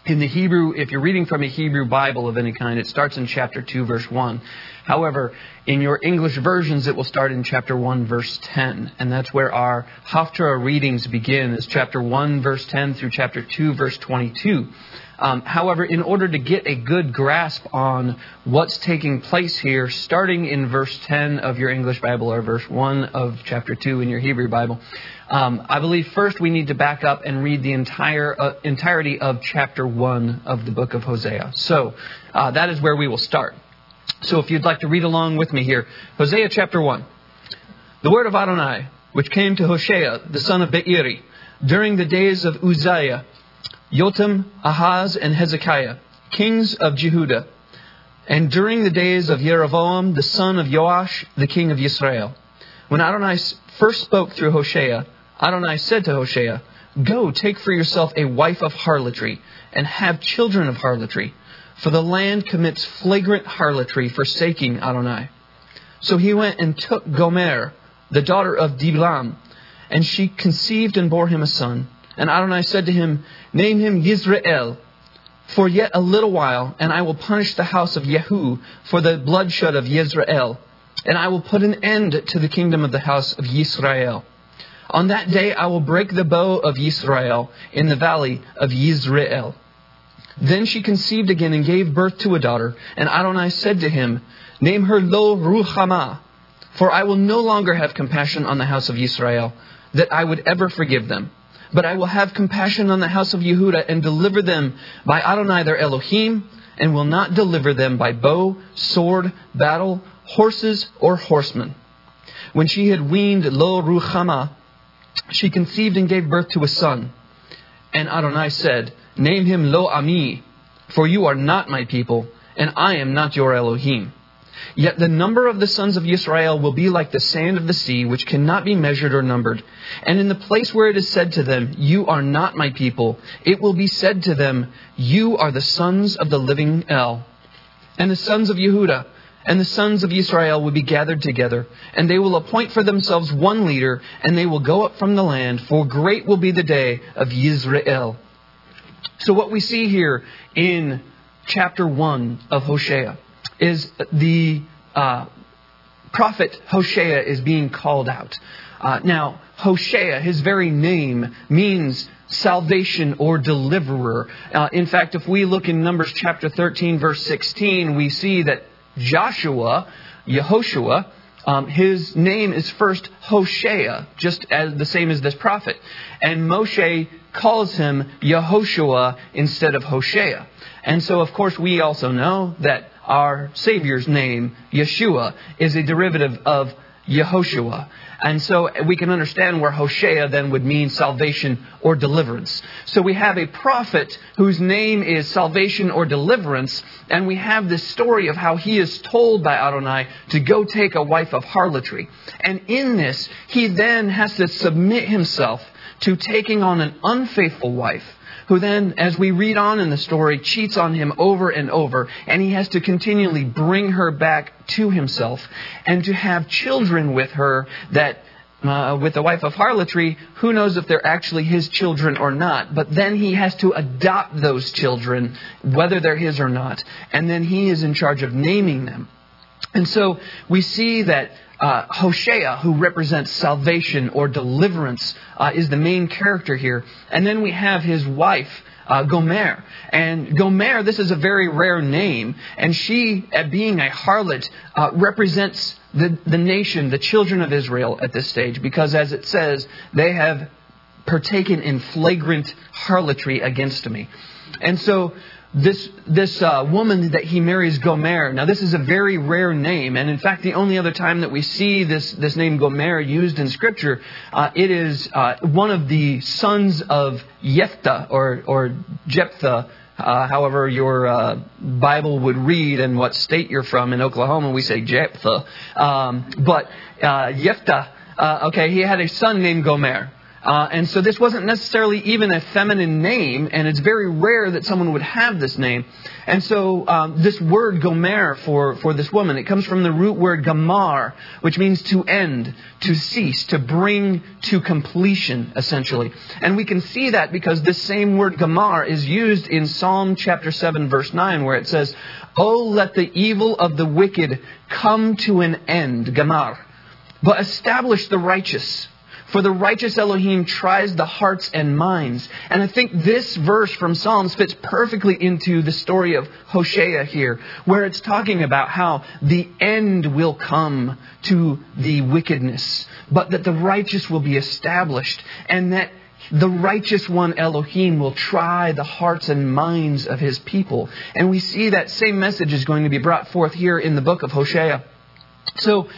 in the Hebrew, if you're reading from a Hebrew Bible of any kind, it starts in chapter 2, verse 1. However, in your English versions, it will start in chapter 1, verse 10. And that's where our Haftarah readings begin, is chapter 1, verse 10 through chapter 2, verse 22. Um, however, in order to get a good grasp on what's taking place here, starting in verse 10 of your English Bible or verse 1 of chapter 2 in your Hebrew Bible, um, I believe first we need to back up and read the entire uh, entirety of chapter 1 of the book of Hosea. So uh, that is where we will start. So if you'd like to read along with me here, Hosea chapter 1. The word of Adonai, which came to Hosea, the son of Beiri, during the days of Uzziah, Jotam, Ahaz, and Hezekiah, kings of Jehudah, and during the days of Jeroboam, the son of Joash, the king of Israel. When Adonai first spoke through Hosea, Adonai said to Hosea, Go, take for yourself a wife of harlotry, and have children of harlotry, for the land commits flagrant harlotry, forsaking Adonai. So he went and took Gomer, the daughter of Diblaim, and she conceived and bore him a son. And Adonai said to him, Name him Yisrael, for yet a little while, and I will punish the house of Yehu for the bloodshed of Yisrael, and I will put an end to the kingdom of the house of Yisrael. On that day I will break the bow of Yisrael in the valley of Yisrael. Then she conceived again and gave birth to a daughter, and Adonai said to him, Name her Lo Ruhamah, for I will no longer have compassion on the house of Israel, that I would ever forgive them. But I will have compassion on the house of Yehuda and deliver them by Adonai their Elohim, and will not deliver them by bow, sword, battle, horses, or horsemen. When she had weaned Lo Ruhamah, she conceived and gave birth to a son. And Adonai said, Name him Lo Ami, for you are not my people, and I am not your Elohim. Yet the number of the sons of Israel will be like the sand of the sea, which cannot be measured or numbered. And in the place where it is said to them, You are not my people, it will be said to them, You are the sons of the living El. And the sons of Yehuda and the sons of Israel will be gathered together, and they will appoint for themselves one leader, and they will go up from the land, for great will be the day of Yisrael. So, what we see here in chapter 1 of Hosea is the uh, prophet Hosea is being called out. Uh, now, Hosea, his very name, means salvation or deliverer. Uh, in fact, if we look in Numbers chapter 13, verse 16, we see that Joshua, Yehoshua, um, his name is first Hosea, just as the same as this prophet. And Moshe calls him Yehoshua instead of Hosea. And so, of course, we also know that our Savior's name, Yeshua, is a derivative of Yehoshua. And so we can understand where Hosea then would mean salvation or deliverance. So we have a prophet whose name is salvation or deliverance, and we have this story of how he is told by Adonai to go take a wife of harlotry. And in this, he then has to submit himself to taking on an unfaithful wife who then, as we read on in the story, cheats on him over and over, and he has to continually bring her back to himself and to have children with her that uh, with the wife of harlotry, who knows if they're actually his children or not. But then he has to adopt those children, whether they're his or not. And then he is in charge of naming them. And so we see that uh, Hosea, who represents salvation or deliverance, uh, is the main character here. And then we have his wife, uh, Gomer. And Gomer, this is a very rare name, and she, at being a harlot, uh, represents the, the nation, the children of Israel at this stage, because as it says, they have partaken in flagrant harlotry against me. And so this this uh, woman that he marries Gomer. Now this is a very rare name, and in fact, the only other time that we see this this name Gomer used in Scripture, uh, it is uh, one of the sons of Jephthah or or Jephthah. Uh, however, your uh, Bible would read and what state you're from. In Oklahoma, we say Jephthah. Um, but uh, Jephthah, okay, he had a son named Gomer. Uh, and so this wasn't necessarily even a feminine name, and it's very rare that someone would have this name. And so um, this word gomer for, for this woman, it comes from the root word gamar, which means to end, to cease, to bring to completion, essentially. And we can see that because this same word gamar is used in Psalm chapter 7, verse 9, where it says, Oh, let the evil of the wicked come to an end, gamar, but establish the righteous. For the righteous Elohim tries the hearts and minds. And I think this verse from Psalms fits perfectly into the story of Hosea here, where it's talking about how the end will come to the wickedness, but that the righteous will be established, and that the righteous one Elohim will try the hearts and minds of his people. And we see that same message is going to be brought forth here in the book of Hosea. So,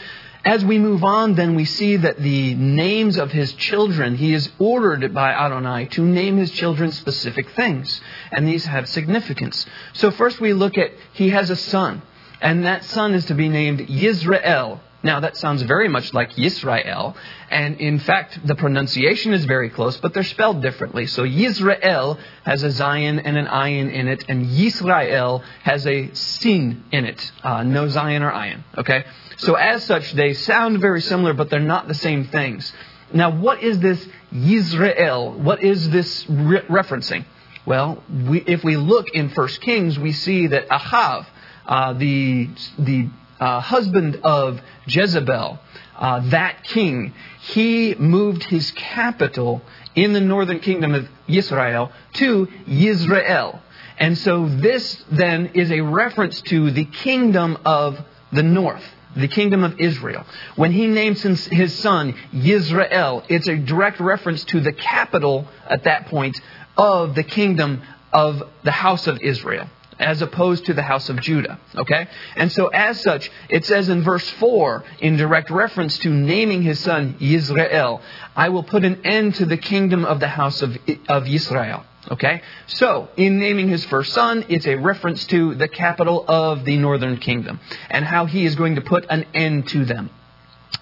as we move on, then we see that the names of his children, he is ordered by Adonai to name his children specific things, and these have significance. So first we look at he has a son, and that son is to be named Yizreel. Now that sounds very much like Yisrael, and in fact the pronunciation is very close, but they're spelled differently. So Yizreel has a Zayin and an Ayin in it, and Yisrael has a Sin in it, uh, no Zayin or Ayin. Okay. So as such, they sound very similar, but they're not the same things. Now, what is this Yizreel? What is this re- referencing? Well, we, if we look in First Kings, we see that Ahav, uh, the the uh, husband of Jezebel, uh, that king, he moved his capital in the northern kingdom of Israel to Yizreel. And so this then is a reference to the kingdom of the north the kingdom of Israel. When he names his son Yizreel, it's a direct reference to the capital at that point of the kingdom of the house of Israel as opposed to the house of Judah. Okay? And so, as such, it says in verse 4, in direct reference to naming his son Yizreel, I will put an end to the kingdom of the house of, of Israel. Okay? So, in naming his first son, it's a reference to the capital of the northern kingdom and how he is going to put an end to them.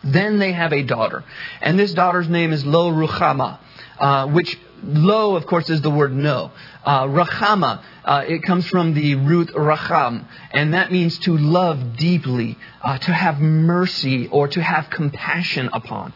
Then they have a daughter, and this daughter's name is Lo Ruchama, uh, which Lo, of course, is the word no. Uh, Rachama, uh, it comes from the root racham, and that means to love deeply, uh, to have mercy, or to have compassion upon.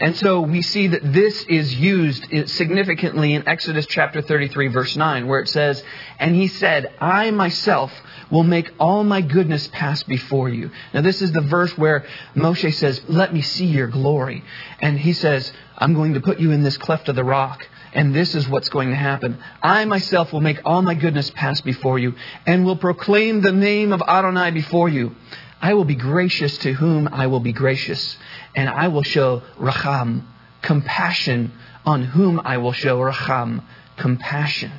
And so we see that this is used significantly in Exodus chapter 33, verse 9, where it says, And he said, I myself will make all my goodness pass before you. Now, this is the verse where Moshe says, Let me see your glory. And he says, I'm going to put you in this cleft of the rock. And this is what's going to happen. I myself will make all my goodness pass before you and will proclaim the name of Adonai before you. I will be gracious to whom I will be gracious, and I will show racham, compassion, on whom I will show racham, compassion.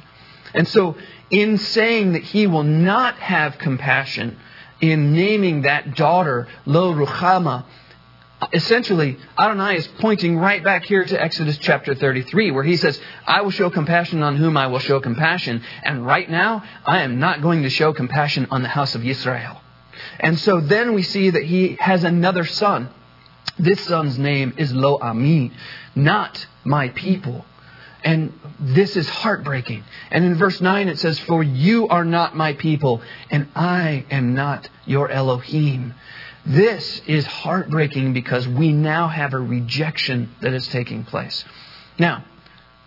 And so, in saying that he will not have compassion, in naming that daughter Lo Ruchama, essentially, Adonai is pointing right back here to Exodus chapter 33, where he says, I will show compassion on whom I will show compassion. And right now, I am not going to show compassion on the house of Israel. And so then we see that he has another son. This son's name is Lo Ami, not my people. And this is heartbreaking. And in verse 9 it says, For you are not my people, and I am not your Elohim. This is heartbreaking because we now have a rejection that is taking place. Now,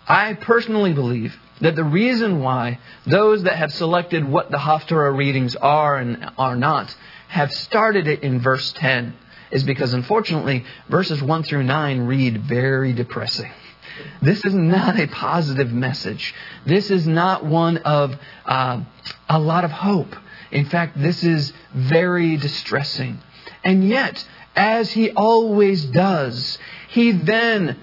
I personally believe that the reason why those that have selected what the Haftarah readings are and are not have started it in verse 10 is because, unfortunately, verses 1 through 9 read very depressing. This is not a positive message. This is not one of uh, a lot of hope. In fact, this is very distressing. And yet, as he always does, he then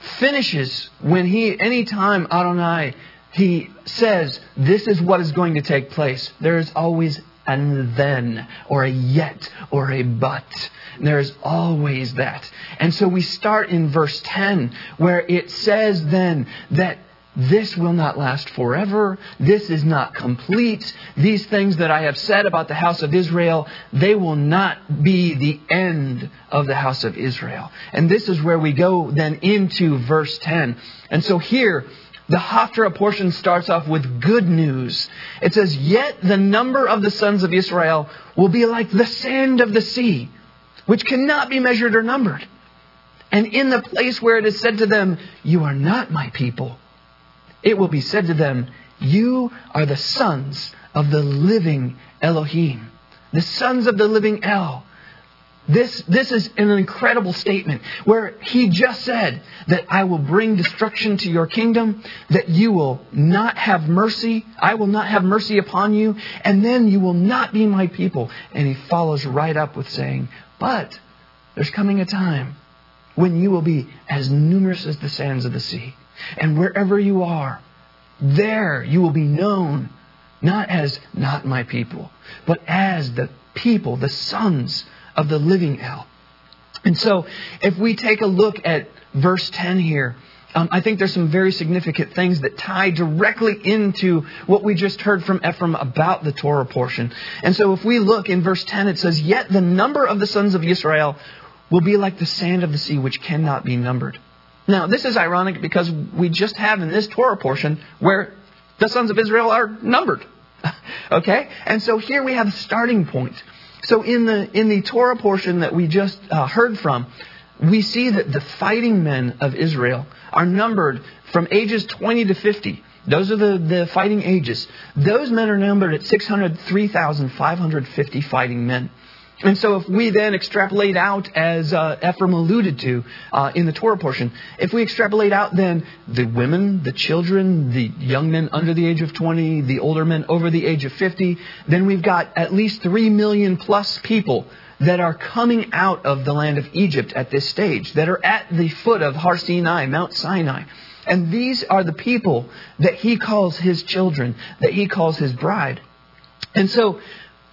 finishes when he, anytime Adonai, he says, this is what is going to take place. There is always and then, or a yet, or a but. There's always that. And so we start in verse 10, where it says then that this will not last forever. This is not complete. These things that I have said about the house of Israel, they will not be the end of the house of Israel. And this is where we go then into verse 10. And so here, the Haftarah portion starts off with good news. It says, Yet the number of the sons of Israel will be like the sand of the sea, which cannot be measured or numbered. And in the place where it is said to them, You are not my people, it will be said to them, You are the sons of the living Elohim, the sons of the living El. This, this is an incredible statement where he just said that I will bring destruction to your kingdom, that you will not have mercy, I will not have mercy upon you, and then you will not be my people. And he follows right up with saying, But there's coming a time when you will be as numerous as the sands of the sea. And wherever you are, there you will be known not as not my people, but as the people, the sons of the living El. And so, if we take a look at verse 10 here, um, I think there's some very significant things that tie directly into what we just heard from Ephraim about the Torah portion. And so, if we look in verse 10, it says, Yet the number of the sons of Israel will be like the sand of the sea, which cannot be numbered. Now, this is ironic because we just have in this Torah portion where the sons of Israel are numbered. okay? And so here we have a starting point. So in the in the Torah portion that we just uh, heard from, we see that the fighting men of Israel are numbered from ages 20 to 50. Those are the, the fighting ages. Those men are numbered at 603,550 fighting men. And so, if we then extrapolate out, as uh, Ephraim alluded to uh, in the Torah portion, if we extrapolate out then the women, the children, the young men under the age of 20, the older men over the age of 50, then we've got at least 3 million plus people that are coming out of the land of Egypt at this stage, that are at the foot of Har Sinai, Mount Sinai. And these are the people that he calls his children, that he calls his bride. And so,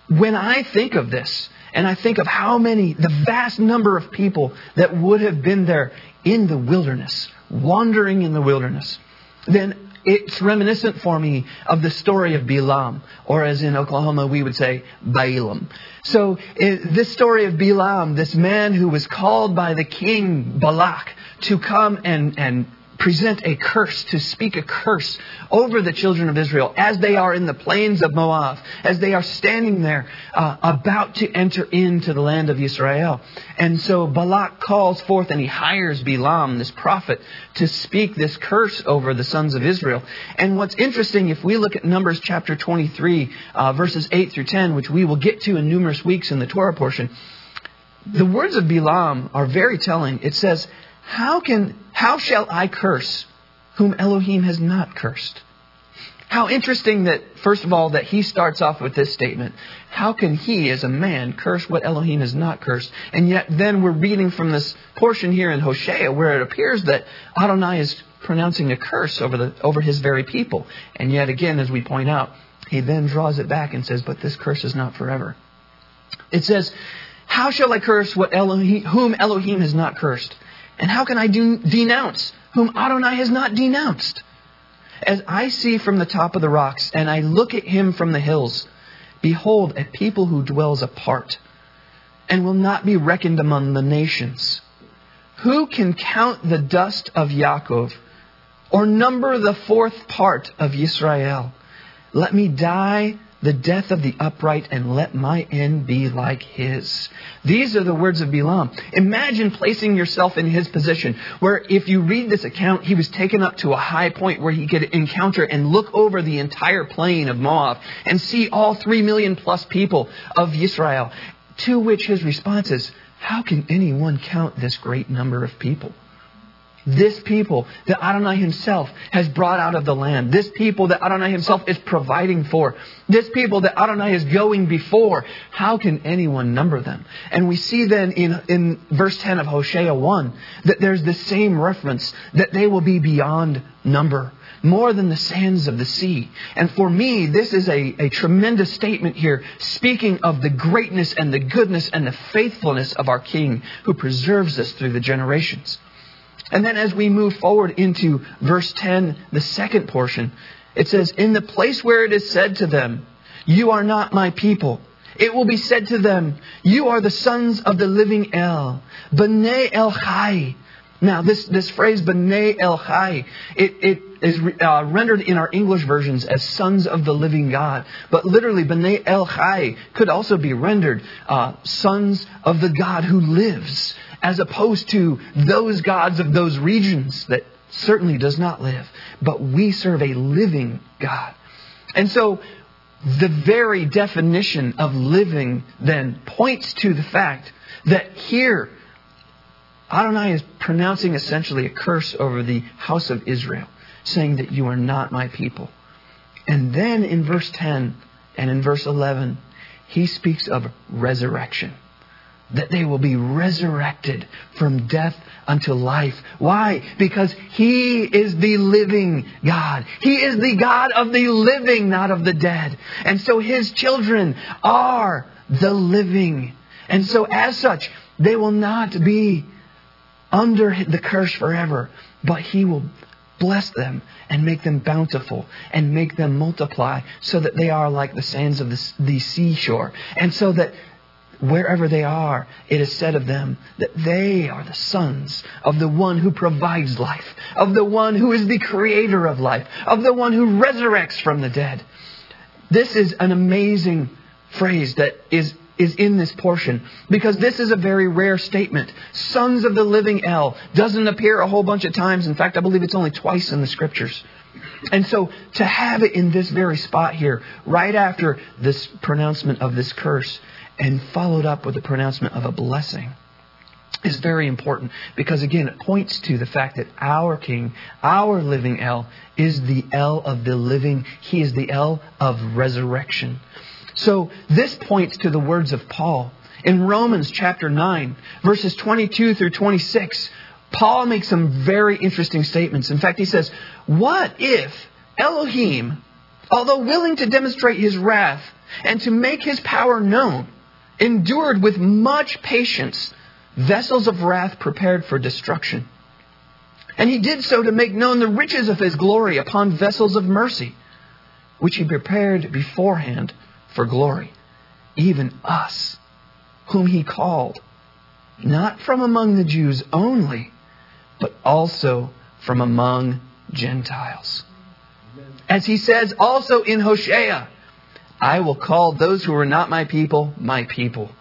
when I think of this, and I think of how many, the vast number of people that would have been there in the wilderness, wandering in the wilderness. Then it's reminiscent for me of the story of Balaam, or as in Oklahoma we would say Balaam. So eh, this story of Balaam, this man who was called by the king Balak to come and, and present a curse, to speak a curse over the children of Israel as they are in the plains of Moab, as they are standing there uh, about to enter into the land of Israel. And so Balak calls forth and he hires Balaam, this prophet, to speak this curse over the sons of Israel. And what's interesting, if we look at Numbers chapter 23, uh, verses 8 through 10, which we will get to in numerous weeks in the Torah portion, the words of Balaam are very telling. It says, how can how shall I curse whom Elohim has not cursed? How interesting that first of all that he starts off with this statement. How can he as a man curse what Elohim has not cursed? And yet then we're reading from this portion here in Hosea where it appears that Adonai is pronouncing a curse over the over his very people. And yet again as we point out, he then draws it back and says, "But this curse is not forever." It says, "How shall I curse what Elohim, whom Elohim has not cursed?" And how can I denounce whom Adonai has not denounced? As I see from the top of the rocks, and I look at him from the hills, behold, a people who dwells apart, and will not be reckoned among the nations. Who can count the dust of Yaakov, or number the fourth part of Israel? Let me die the death of the upright, and let my end be like his. These are the words of Balaam. Imagine placing yourself in his position, where if you read this account, he was taken up to a high point where he could encounter and look over the entire plain of Moab and see all three million plus people of Israel. To which his response is, How can anyone count this great number of people? This people that Adonai himself has brought out of the land. This people that Adonai himself is providing for. This people that Adonai is going before. How can anyone number them? And we see then in, in verse 10 of Hosea 1 that there's the same reference that they will be beyond number. More than the sands of the sea. And for me, this is a, a tremendous statement here, speaking of the greatness and the goodness and the faithfulness of our King who preserves us through the generations. And then as we move forward into verse 10, the second portion, it says, In the place where it is said to them, You are not my people, it will be said to them, You are the sons of the living El, B'nai El Chai. Now, this, this phrase, B'nai El Chai, it, it is uh, rendered in our English versions as sons of the living God. But literally, B'nai El Chai could also be rendered uh, sons of the God who lives as opposed to those gods of those regions that certainly does not live. But we serve a living God. And so the very definition of living then points to the fact that here Adonai is pronouncing essentially a curse over the house of Israel, saying that you are not my people. And then in verse 10 and in verse 11, he speaks of resurrection that they will be resurrected from death unto life. Why? Because He is the living God. He is the God of the living, not of the dead. And so His children are the living. And so as such, they will not be under the curse forever, but He will bless them and make them bountiful and make them multiply so that they are like the sands of the, the seashore. And so that wherever they are, it is said of them that they are the sons of the one who provides life, of the one who is the creator of life, of the one who resurrects from the dead. This is an amazing phrase that is, is in this portion because this is a very rare statement. Sons of the living El doesn't appear a whole bunch of times. In fact, I believe it's only twice in the scriptures. And so to have it in this very spot here, right after this pronouncement of this curse, and followed up with the pronouncement of a blessing is very important because again it points to the fact that our king our living el is the el of the living. He is the el of resurrection. So this points to the words of paul. In romans chapter 9 verses 22 through 26 paul makes some very interesting statements. In fact he says what if elohim although willing to demonstrate his wrath and to make his power known endured with much patience vessels of wrath prepared for destruction, And he did so to make known the riches of his glory upon vessels of mercy, which he prepared beforehand for glory, even us, whom he called, not from among the Jews only, but also from among Gentiles. As he says also in Hosea, I will call those who are not my people, my people,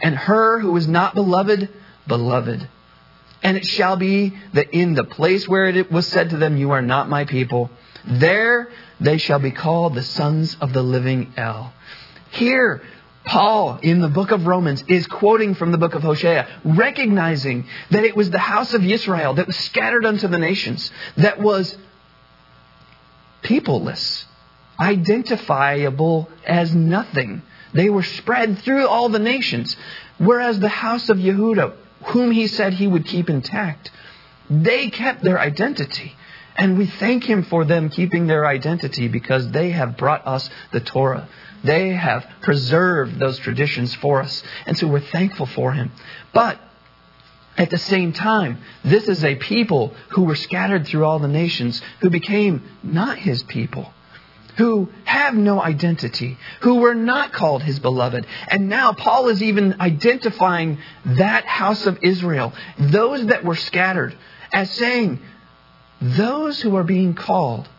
and her who is not beloved, beloved. And it shall be that in the place where it was said to them, You are not my people, there they shall be called the sons of the living El. Here, Paul in the book of Romans is quoting from the book of Hosea, recognizing that it was the house of Israel that was scattered unto the nations, that was peopleless, identifiable as nothing. They were spread through all the nations. Whereas the house of Yehuda, whom he said he would keep intact, they kept their identity. And we thank him for them keeping their identity because they have brought us the Torah. They have preserved those traditions for us. And so we're thankful for him. But at the same time, this is a people who were scattered through all the nations, who became not his people, who have no identity, who were not called his beloved. And now Paul is even identifying that house of Israel, those that were scattered, as saying, those who are being called,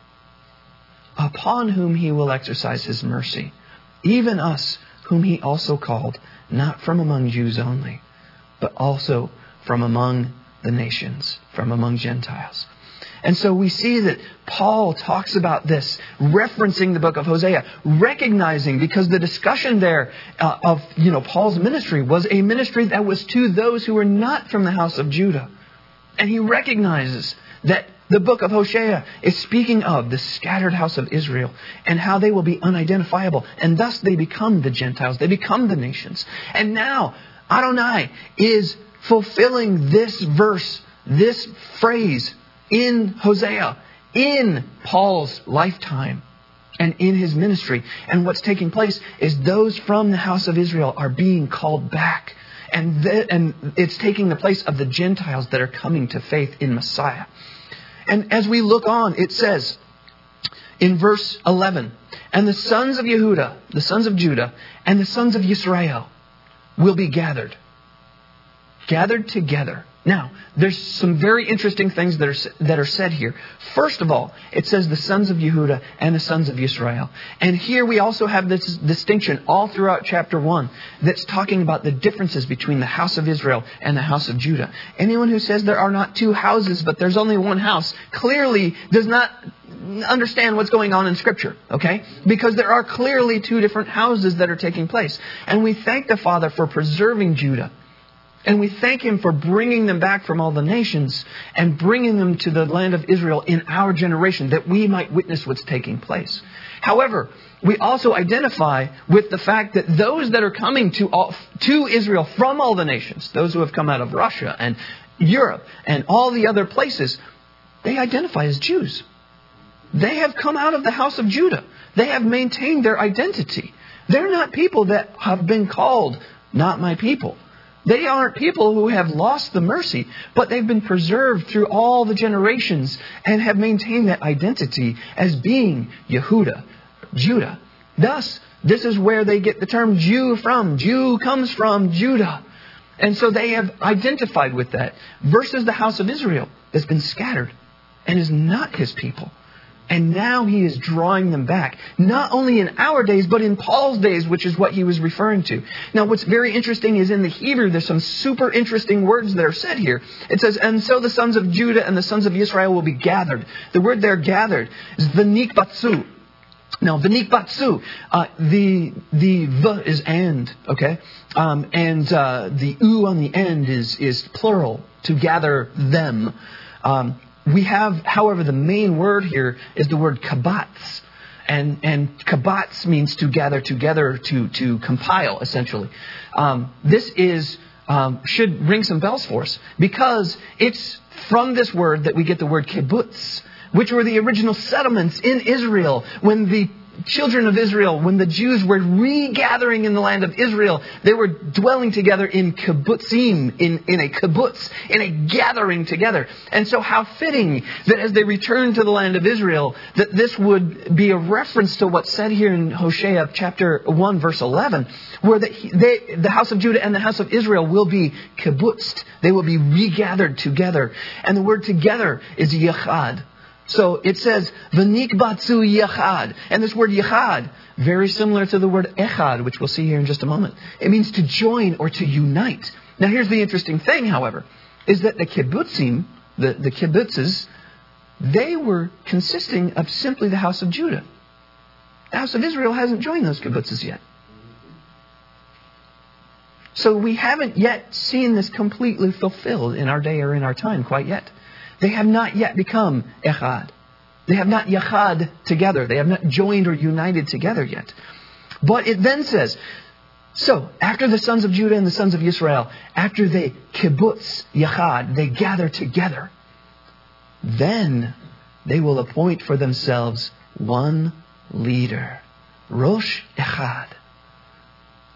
upon whom he will exercise his mercy, even us, whom he also called, not from among Jews only, but also from among the nations, from among Gentiles. And so we see that Paul talks about this, referencing the book of Hosea, recognizing because the discussion there uh, of you know Paul's ministry was a ministry that was to those who were not from the house of Judah, and he recognizes that the book of Hosea is speaking of the scattered house of Israel and how they will be unidentifiable, and thus they become the Gentiles, they become the nations. And now Adonai is fulfilling this verse, this phrase in Hosea, in Paul's lifetime and in his ministry. And what's taking place is those from the house of Israel are being called back. And, th- and it's taking the place of the Gentiles that are coming to faith in Messiah. And as we look on, it says in verse 11, And the sons of Yehuda, the sons of Judah, and the sons of Israel will be gathered gathered together. Now, there's some very interesting things that are, that are said here. First of all, it says the sons of Yehuda and the sons of Israel. And here we also have this distinction all throughout chapter 1 that's talking about the differences between the house of Israel and the house of Judah. Anyone who says there are not two houses, but there's only one house, clearly does not understand what's going on in Scripture, okay? Because there are clearly two different houses that are taking place. And we thank the Father for preserving Judah and we thank Him for bringing them back from all the nations and bringing them to the land of Israel in our generation that we might witness what's taking place. However, we also identify with the fact that those that are coming to, all, to Israel from all the nations, those who have come out of Russia and Europe and all the other places, they identify as Jews. They have come out of the house of Judah. They have maintained their identity. They're not people that have been called not my people. They aren't people who have lost the mercy, but they've been preserved through all the generations and have maintained that identity as being Yehuda, Judah. Thus, this is where they get the term Jew from. Jew comes from Judah. And so they have identified with that versus the house of Israel that's been scattered and is not his people. And now he is drawing them back, not only in our days, but in Paul's days, which is what he was referring to. Now, what's very interesting is in the Hebrew, there's some super interesting words that are said here. It says, And so the sons of Judah and the sons of Israel will be gathered. The word there, gathered, is v'nikbatsu. Now, v'nikbatsu, uh, the, the v is and, okay? Um, and uh, the u on the end is, is plural, to gather them. Um, we have, however, the main word here is the word kabatz. And, and kabatz means to gather together, to, to compile, essentially. Um, this is, um, should ring some bells for us because it's from this word that we get the word kibbutz, which were the original settlements in Israel when the children of Israel, when the Jews were regathering in the land of Israel, they were dwelling together in kibbutzim, in, in a kibbutz, in a gathering together. And so how fitting that as they returned to the land of Israel, that this would be a reference to what's said here in Hosea chapter 1 verse 11, where the, they, the house of Judah and the house of Israel will be kibbutzed. They will be regathered together. And the word together is yachad. So it says, V'nikbatzu yachad. And this word yachad, very similar to the word echad, which we'll see here in just a moment. It means to join or to unite. Now here's the interesting thing, however, is that the kibbutzim, the, the kibbutzes, they were consisting of simply the house of Judah. The house of Israel hasn't joined those kibbutzes yet. So we haven't yet seen this completely fulfilled in our day or in our time quite yet. They have not yet become echad. They have not yachad together. They have not joined or united together yet. But it then says, so after the sons of Judah and the sons of Israel, after they kibbutz yachad, they gather together, then they will appoint for themselves one leader, Rosh Echad,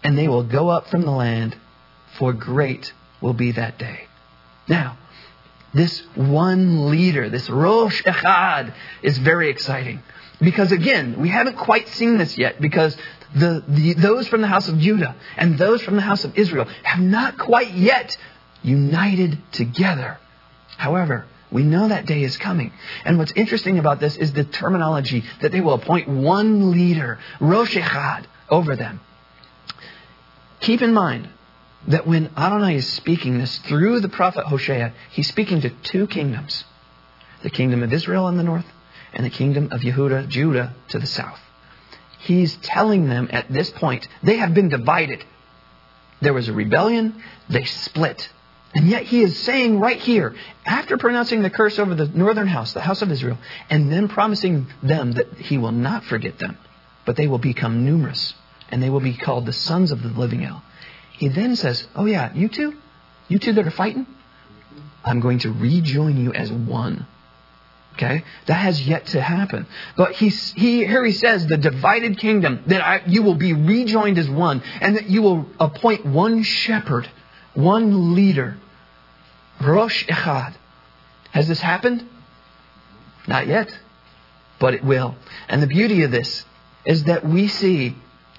and they will go up from the land, for great will be that day. Now, this one leader, this Rosh Echad, is very exciting. Because again, we haven't quite seen this yet, because the, the, those from the house of Judah and those from the house of Israel have not quite yet united together. However, we know that day is coming. And what's interesting about this is the terminology that they will appoint one leader, Rosh Echad, over them. Keep in mind that when Adonai is speaking this through the prophet Hosea, he's speaking to two kingdoms the kingdom of Israel in the north and the kingdom of Yehuda, Judah, to the south. He's telling them at this point, they have been divided. There was a rebellion, they split. And yet he is saying right here, after pronouncing the curse over the northern house, the house of Israel, and then promising them that he will not forget them, but they will become numerous, and they will be called the sons of the living. He then says, Oh, yeah, you two, you two that are fighting, I'm going to rejoin you as one. Okay? That has yet to happen. But he, he, here he says, the divided kingdom, that I, you will be rejoined as one, and that you will appoint one shepherd, one leader. Rosh Echad. Has this happened? Not yet. But it will. And the beauty of this is that we see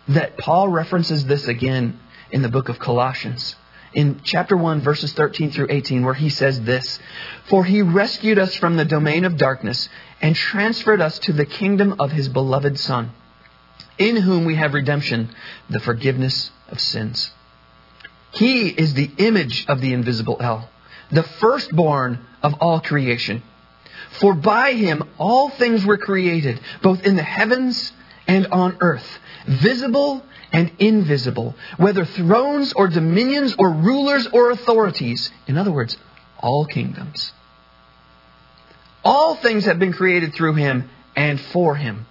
that Paul references this again in the book of Colossians. In chapter 1, verses 13 through 18, where he says this For he rescued us from the domain of darkness and transferred us to the kingdom of his beloved Son, in whom we have redemption, the forgiveness of sins. He is the image of the invisible El, the firstborn of all creation. For by him all things were created, both in the heavens and on earth, visible and invisible, whether thrones or dominions or rulers or authorities. In other words, all kingdoms. All things have been created through him and for him.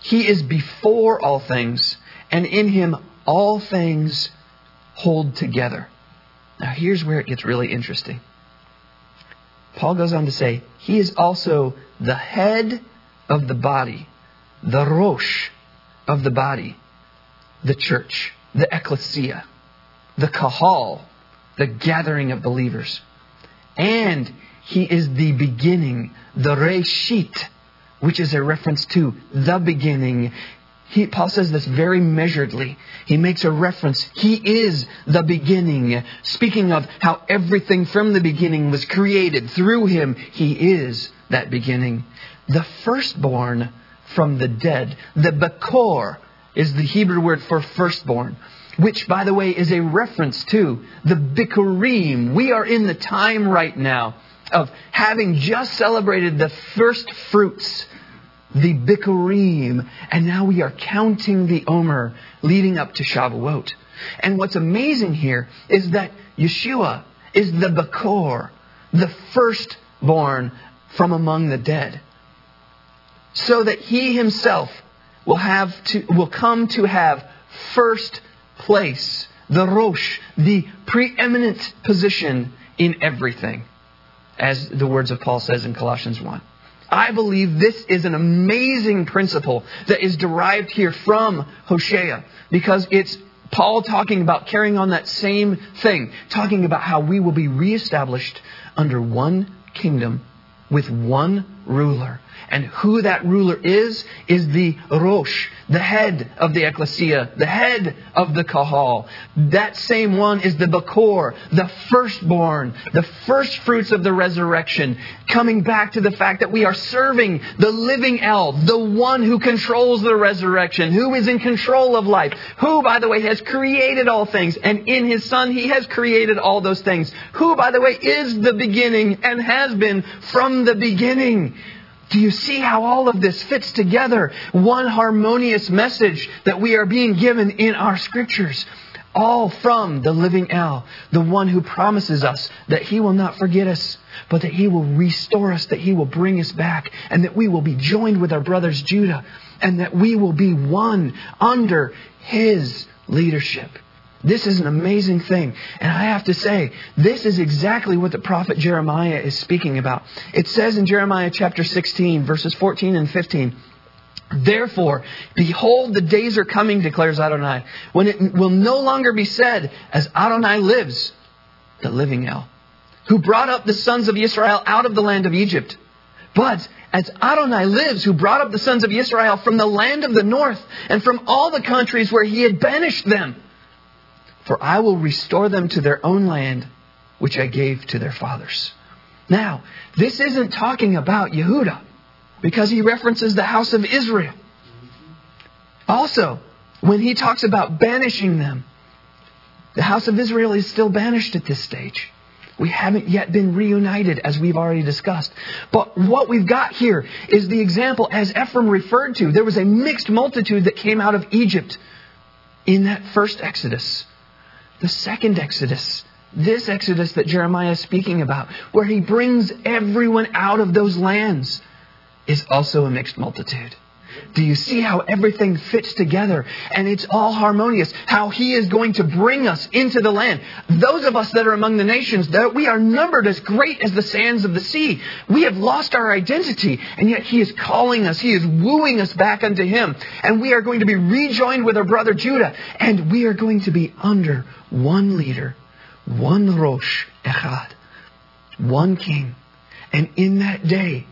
He is before all things, and in him all things hold together. Now, here's where it gets really interesting. Paul goes on to say, He is also the head of the body, the Rosh of the body, the church, the ecclesia, the kahal, the gathering of believers. And he is the beginning, the reshit, which is a reference to the beginning. He, Paul says this very measuredly. He makes a reference. He is the beginning. Speaking of how everything from the beginning was created through him, he is that beginning. The firstborn from the dead, the Bekor, is the Hebrew word for firstborn, which, by the way, is a reference to the Bikurim. We are in the time right now of having just celebrated the first fruits, the Bikurim, and now we are counting the Omer leading up to Shavuot. And what's amazing here is that Yeshua is the Bakor, the firstborn from among the dead. So that he himself will have to will come to have first place, the Rosh, the preeminent position in everything, as the words of Paul says in Colossians 1. I believe this is an amazing principle that is derived here from Hosea because it's Paul talking about carrying on that same thing, talking about how we will be reestablished under one kingdom with one ruler. And who that ruler is, is the Rosh, the head of the ecclesia, the head of the Kahal. That same one is the Bakor, the firstborn, the first fruits of the resurrection, coming back to the fact that we are serving the living El, the one who controls the resurrection, who is in control of life, who, by the way, has created all things, and in his Son, he has created all those things, who, by the way, is the beginning and has been from the beginning. Do you see how all of this fits together? One harmonious message that we are being given in our scriptures. All from the living El, the one who promises us that he will not forget us, but that he will restore us, that he will bring us back, and that we will be joined with our brothers Judah, and that we will be one under his leadership. This is an amazing thing. And I have to say, this is exactly what the prophet Jeremiah is speaking about. It says in Jeremiah chapter 16, verses 14 and 15, Therefore, behold, the days are coming, declares Adonai, when it will no longer be said, as Adonai lives, the living El, who brought up the sons of Israel out of the land of Egypt. But as Adonai lives, who brought up the sons of Israel from the land of the north and from all the countries where he had banished them. For I will restore them to their own land, which I gave to their fathers. Now, this isn't talking about Yehuda, because he references the house of Israel. Also, when he talks about banishing them, the house of Israel is still banished at this stage. We haven't yet been reunited, as we've already discussed. But what we've got here is the example, as Ephraim referred to. There was a mixed multitude that came out of Egypt in that first Exodus. The second Exodus, this Exodus that Jeremiah is speaking about, where he brings everyone out of those lands, is also a mixed multitude. Do you see how everything fits together and it's all harmonious? How he is going to bring us into the land. Those of us that are among the nations, that we are numbered as great as the sands of the sea. We have lost our identity and yet he is calling us. He is wooing us back unto him. And we are going to be rejoined with our brother Judah and we are going to be under one leader, one Rosh Echad, one king. And in that day,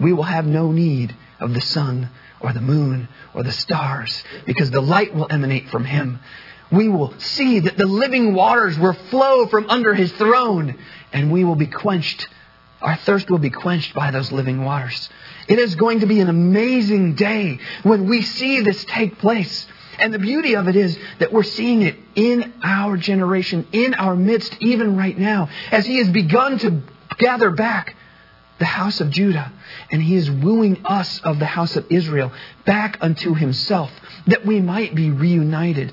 we will have no need of the sun or the moon or the stars because the light will emanate from him. We will see that the living waters will flow from under his throne and we will be quenched. Our thirst will be quenched by those living waters. It is going to be an amazing day when we see this take place. And the beauty of it is that we're seeing it in our generation, in our midst, even right now, as he has begun to gather back the house of Judah, and he is wooing us of the house of Israel back unto himself, that we might be reunited.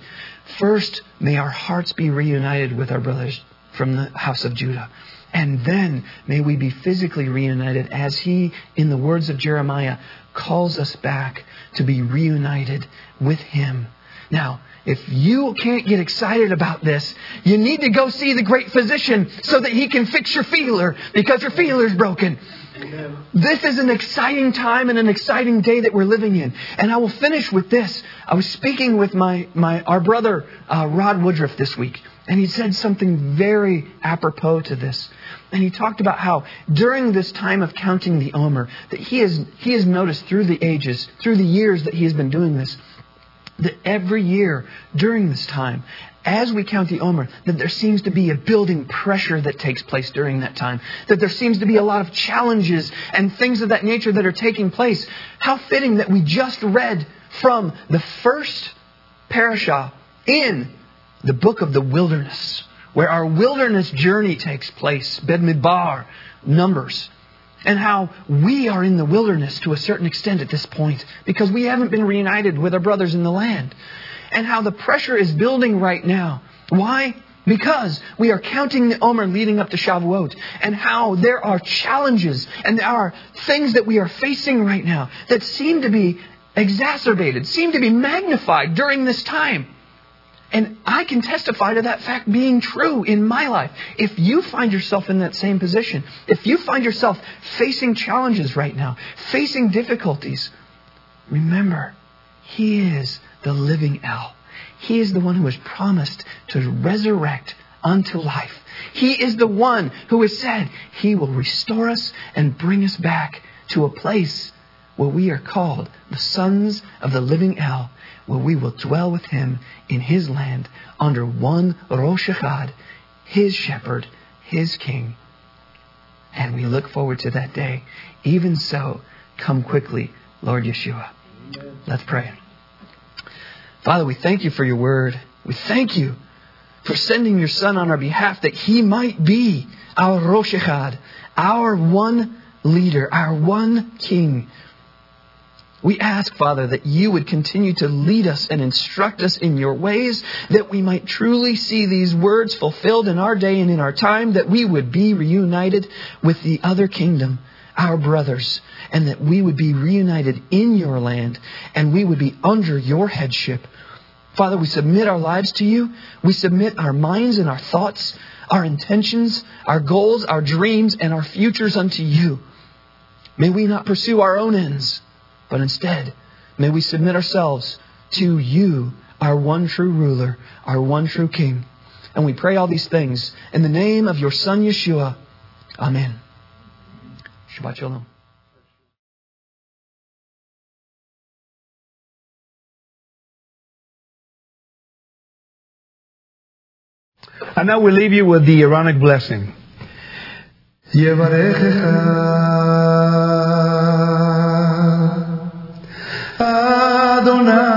First, may our hearts be reunited with our brothers from the house of Judah. And then may we be physically reunited as he, in the words of Jeremiah, calls us back to be reunited with him. Now, if you can't get excited about this, you need to go see the great physician so that he can fix your feeler because your feeler's broken. This is an exciting time and an exciting day that we're living in. And I will finish with this. I was speaking with my, my our brother uh, Rod Woodruff this week, and he said something very apropos to this. And he talked about how during this time of counting the Omer, that he has he has noticed through the ages, through the years that he has been doing this, that every year during this time, as we count the Omer, that there seems to be a building pressure that takes place during that time. That there seems to be a lot of challenges and things of that nature that are taking place. How fitting that we just read from the first parashah in the book of the wilderness, where our wilderness journey takes place, Bemidbar, Numbers and how we are in the wilderness to a certain extent at this point because we haven't been reunited with our brothers in the land. And how the pressure is building right now. Why? Because we are counting the Omer leading up to Shavuot, and how there are challenges and there are things that we are facing right now that seem to be exacerbated, seem to be magnified during this time. And I can testify to that fact being true in my life. If you find yourself in that same position, if you find yourself facing challenges right now, facing difficulties, remember, He is the living El. He is the one who has promised to resurrect unto life. He is the one who has said He will restore us and bring us back to a place where we are called the sons of the living El, where we will dwell with Him in His land under one Rosh Echad, His shepherd, His king. And we look forward to that day. Even so, come quickly, Lord Yeshua. Let's pray. Father, we thank you for your word. We thank you for sending your Son on our behalf that he might be our Rosh Echad, our one leader, our one king. We ask, Father, that you would continue to lead us and instruct us in your ways, that we might truly see these words fulfilled in our day and in our time, that we would be reunited with the other kingdom, our brothers, and that we would be reunited in your land, and we would be under your headship. Father, we submit our lives to you. We submit our minds and our thoughts, our intentions, our goals, our dreams, and our futures unto you. May we not pursue our own ends, but instead, may we submit ourselves to you, our one true ruler, our one true king. And we pray all these things in the name of your Son, Yeshua. Amen. Shabbat Shalom. And now we leave you with the Aaronic blessing. Adonai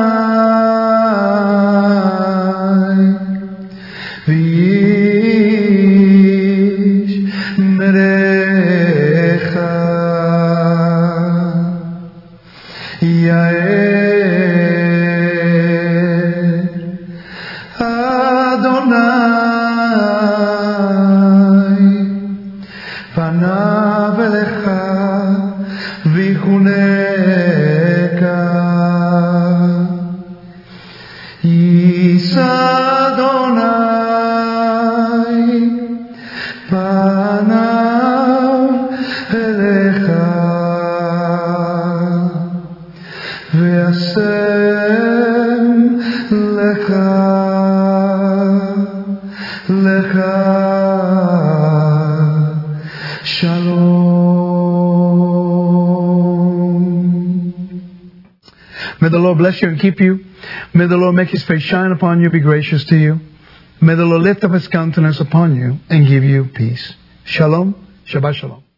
bless you and keep you. May the Lord make his face shine upon you, be gracious to you. May the Lord lift up his countenance upon you and give you peace. Shalom. Shabbat shalom.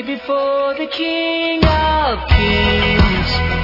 before the King of Kings.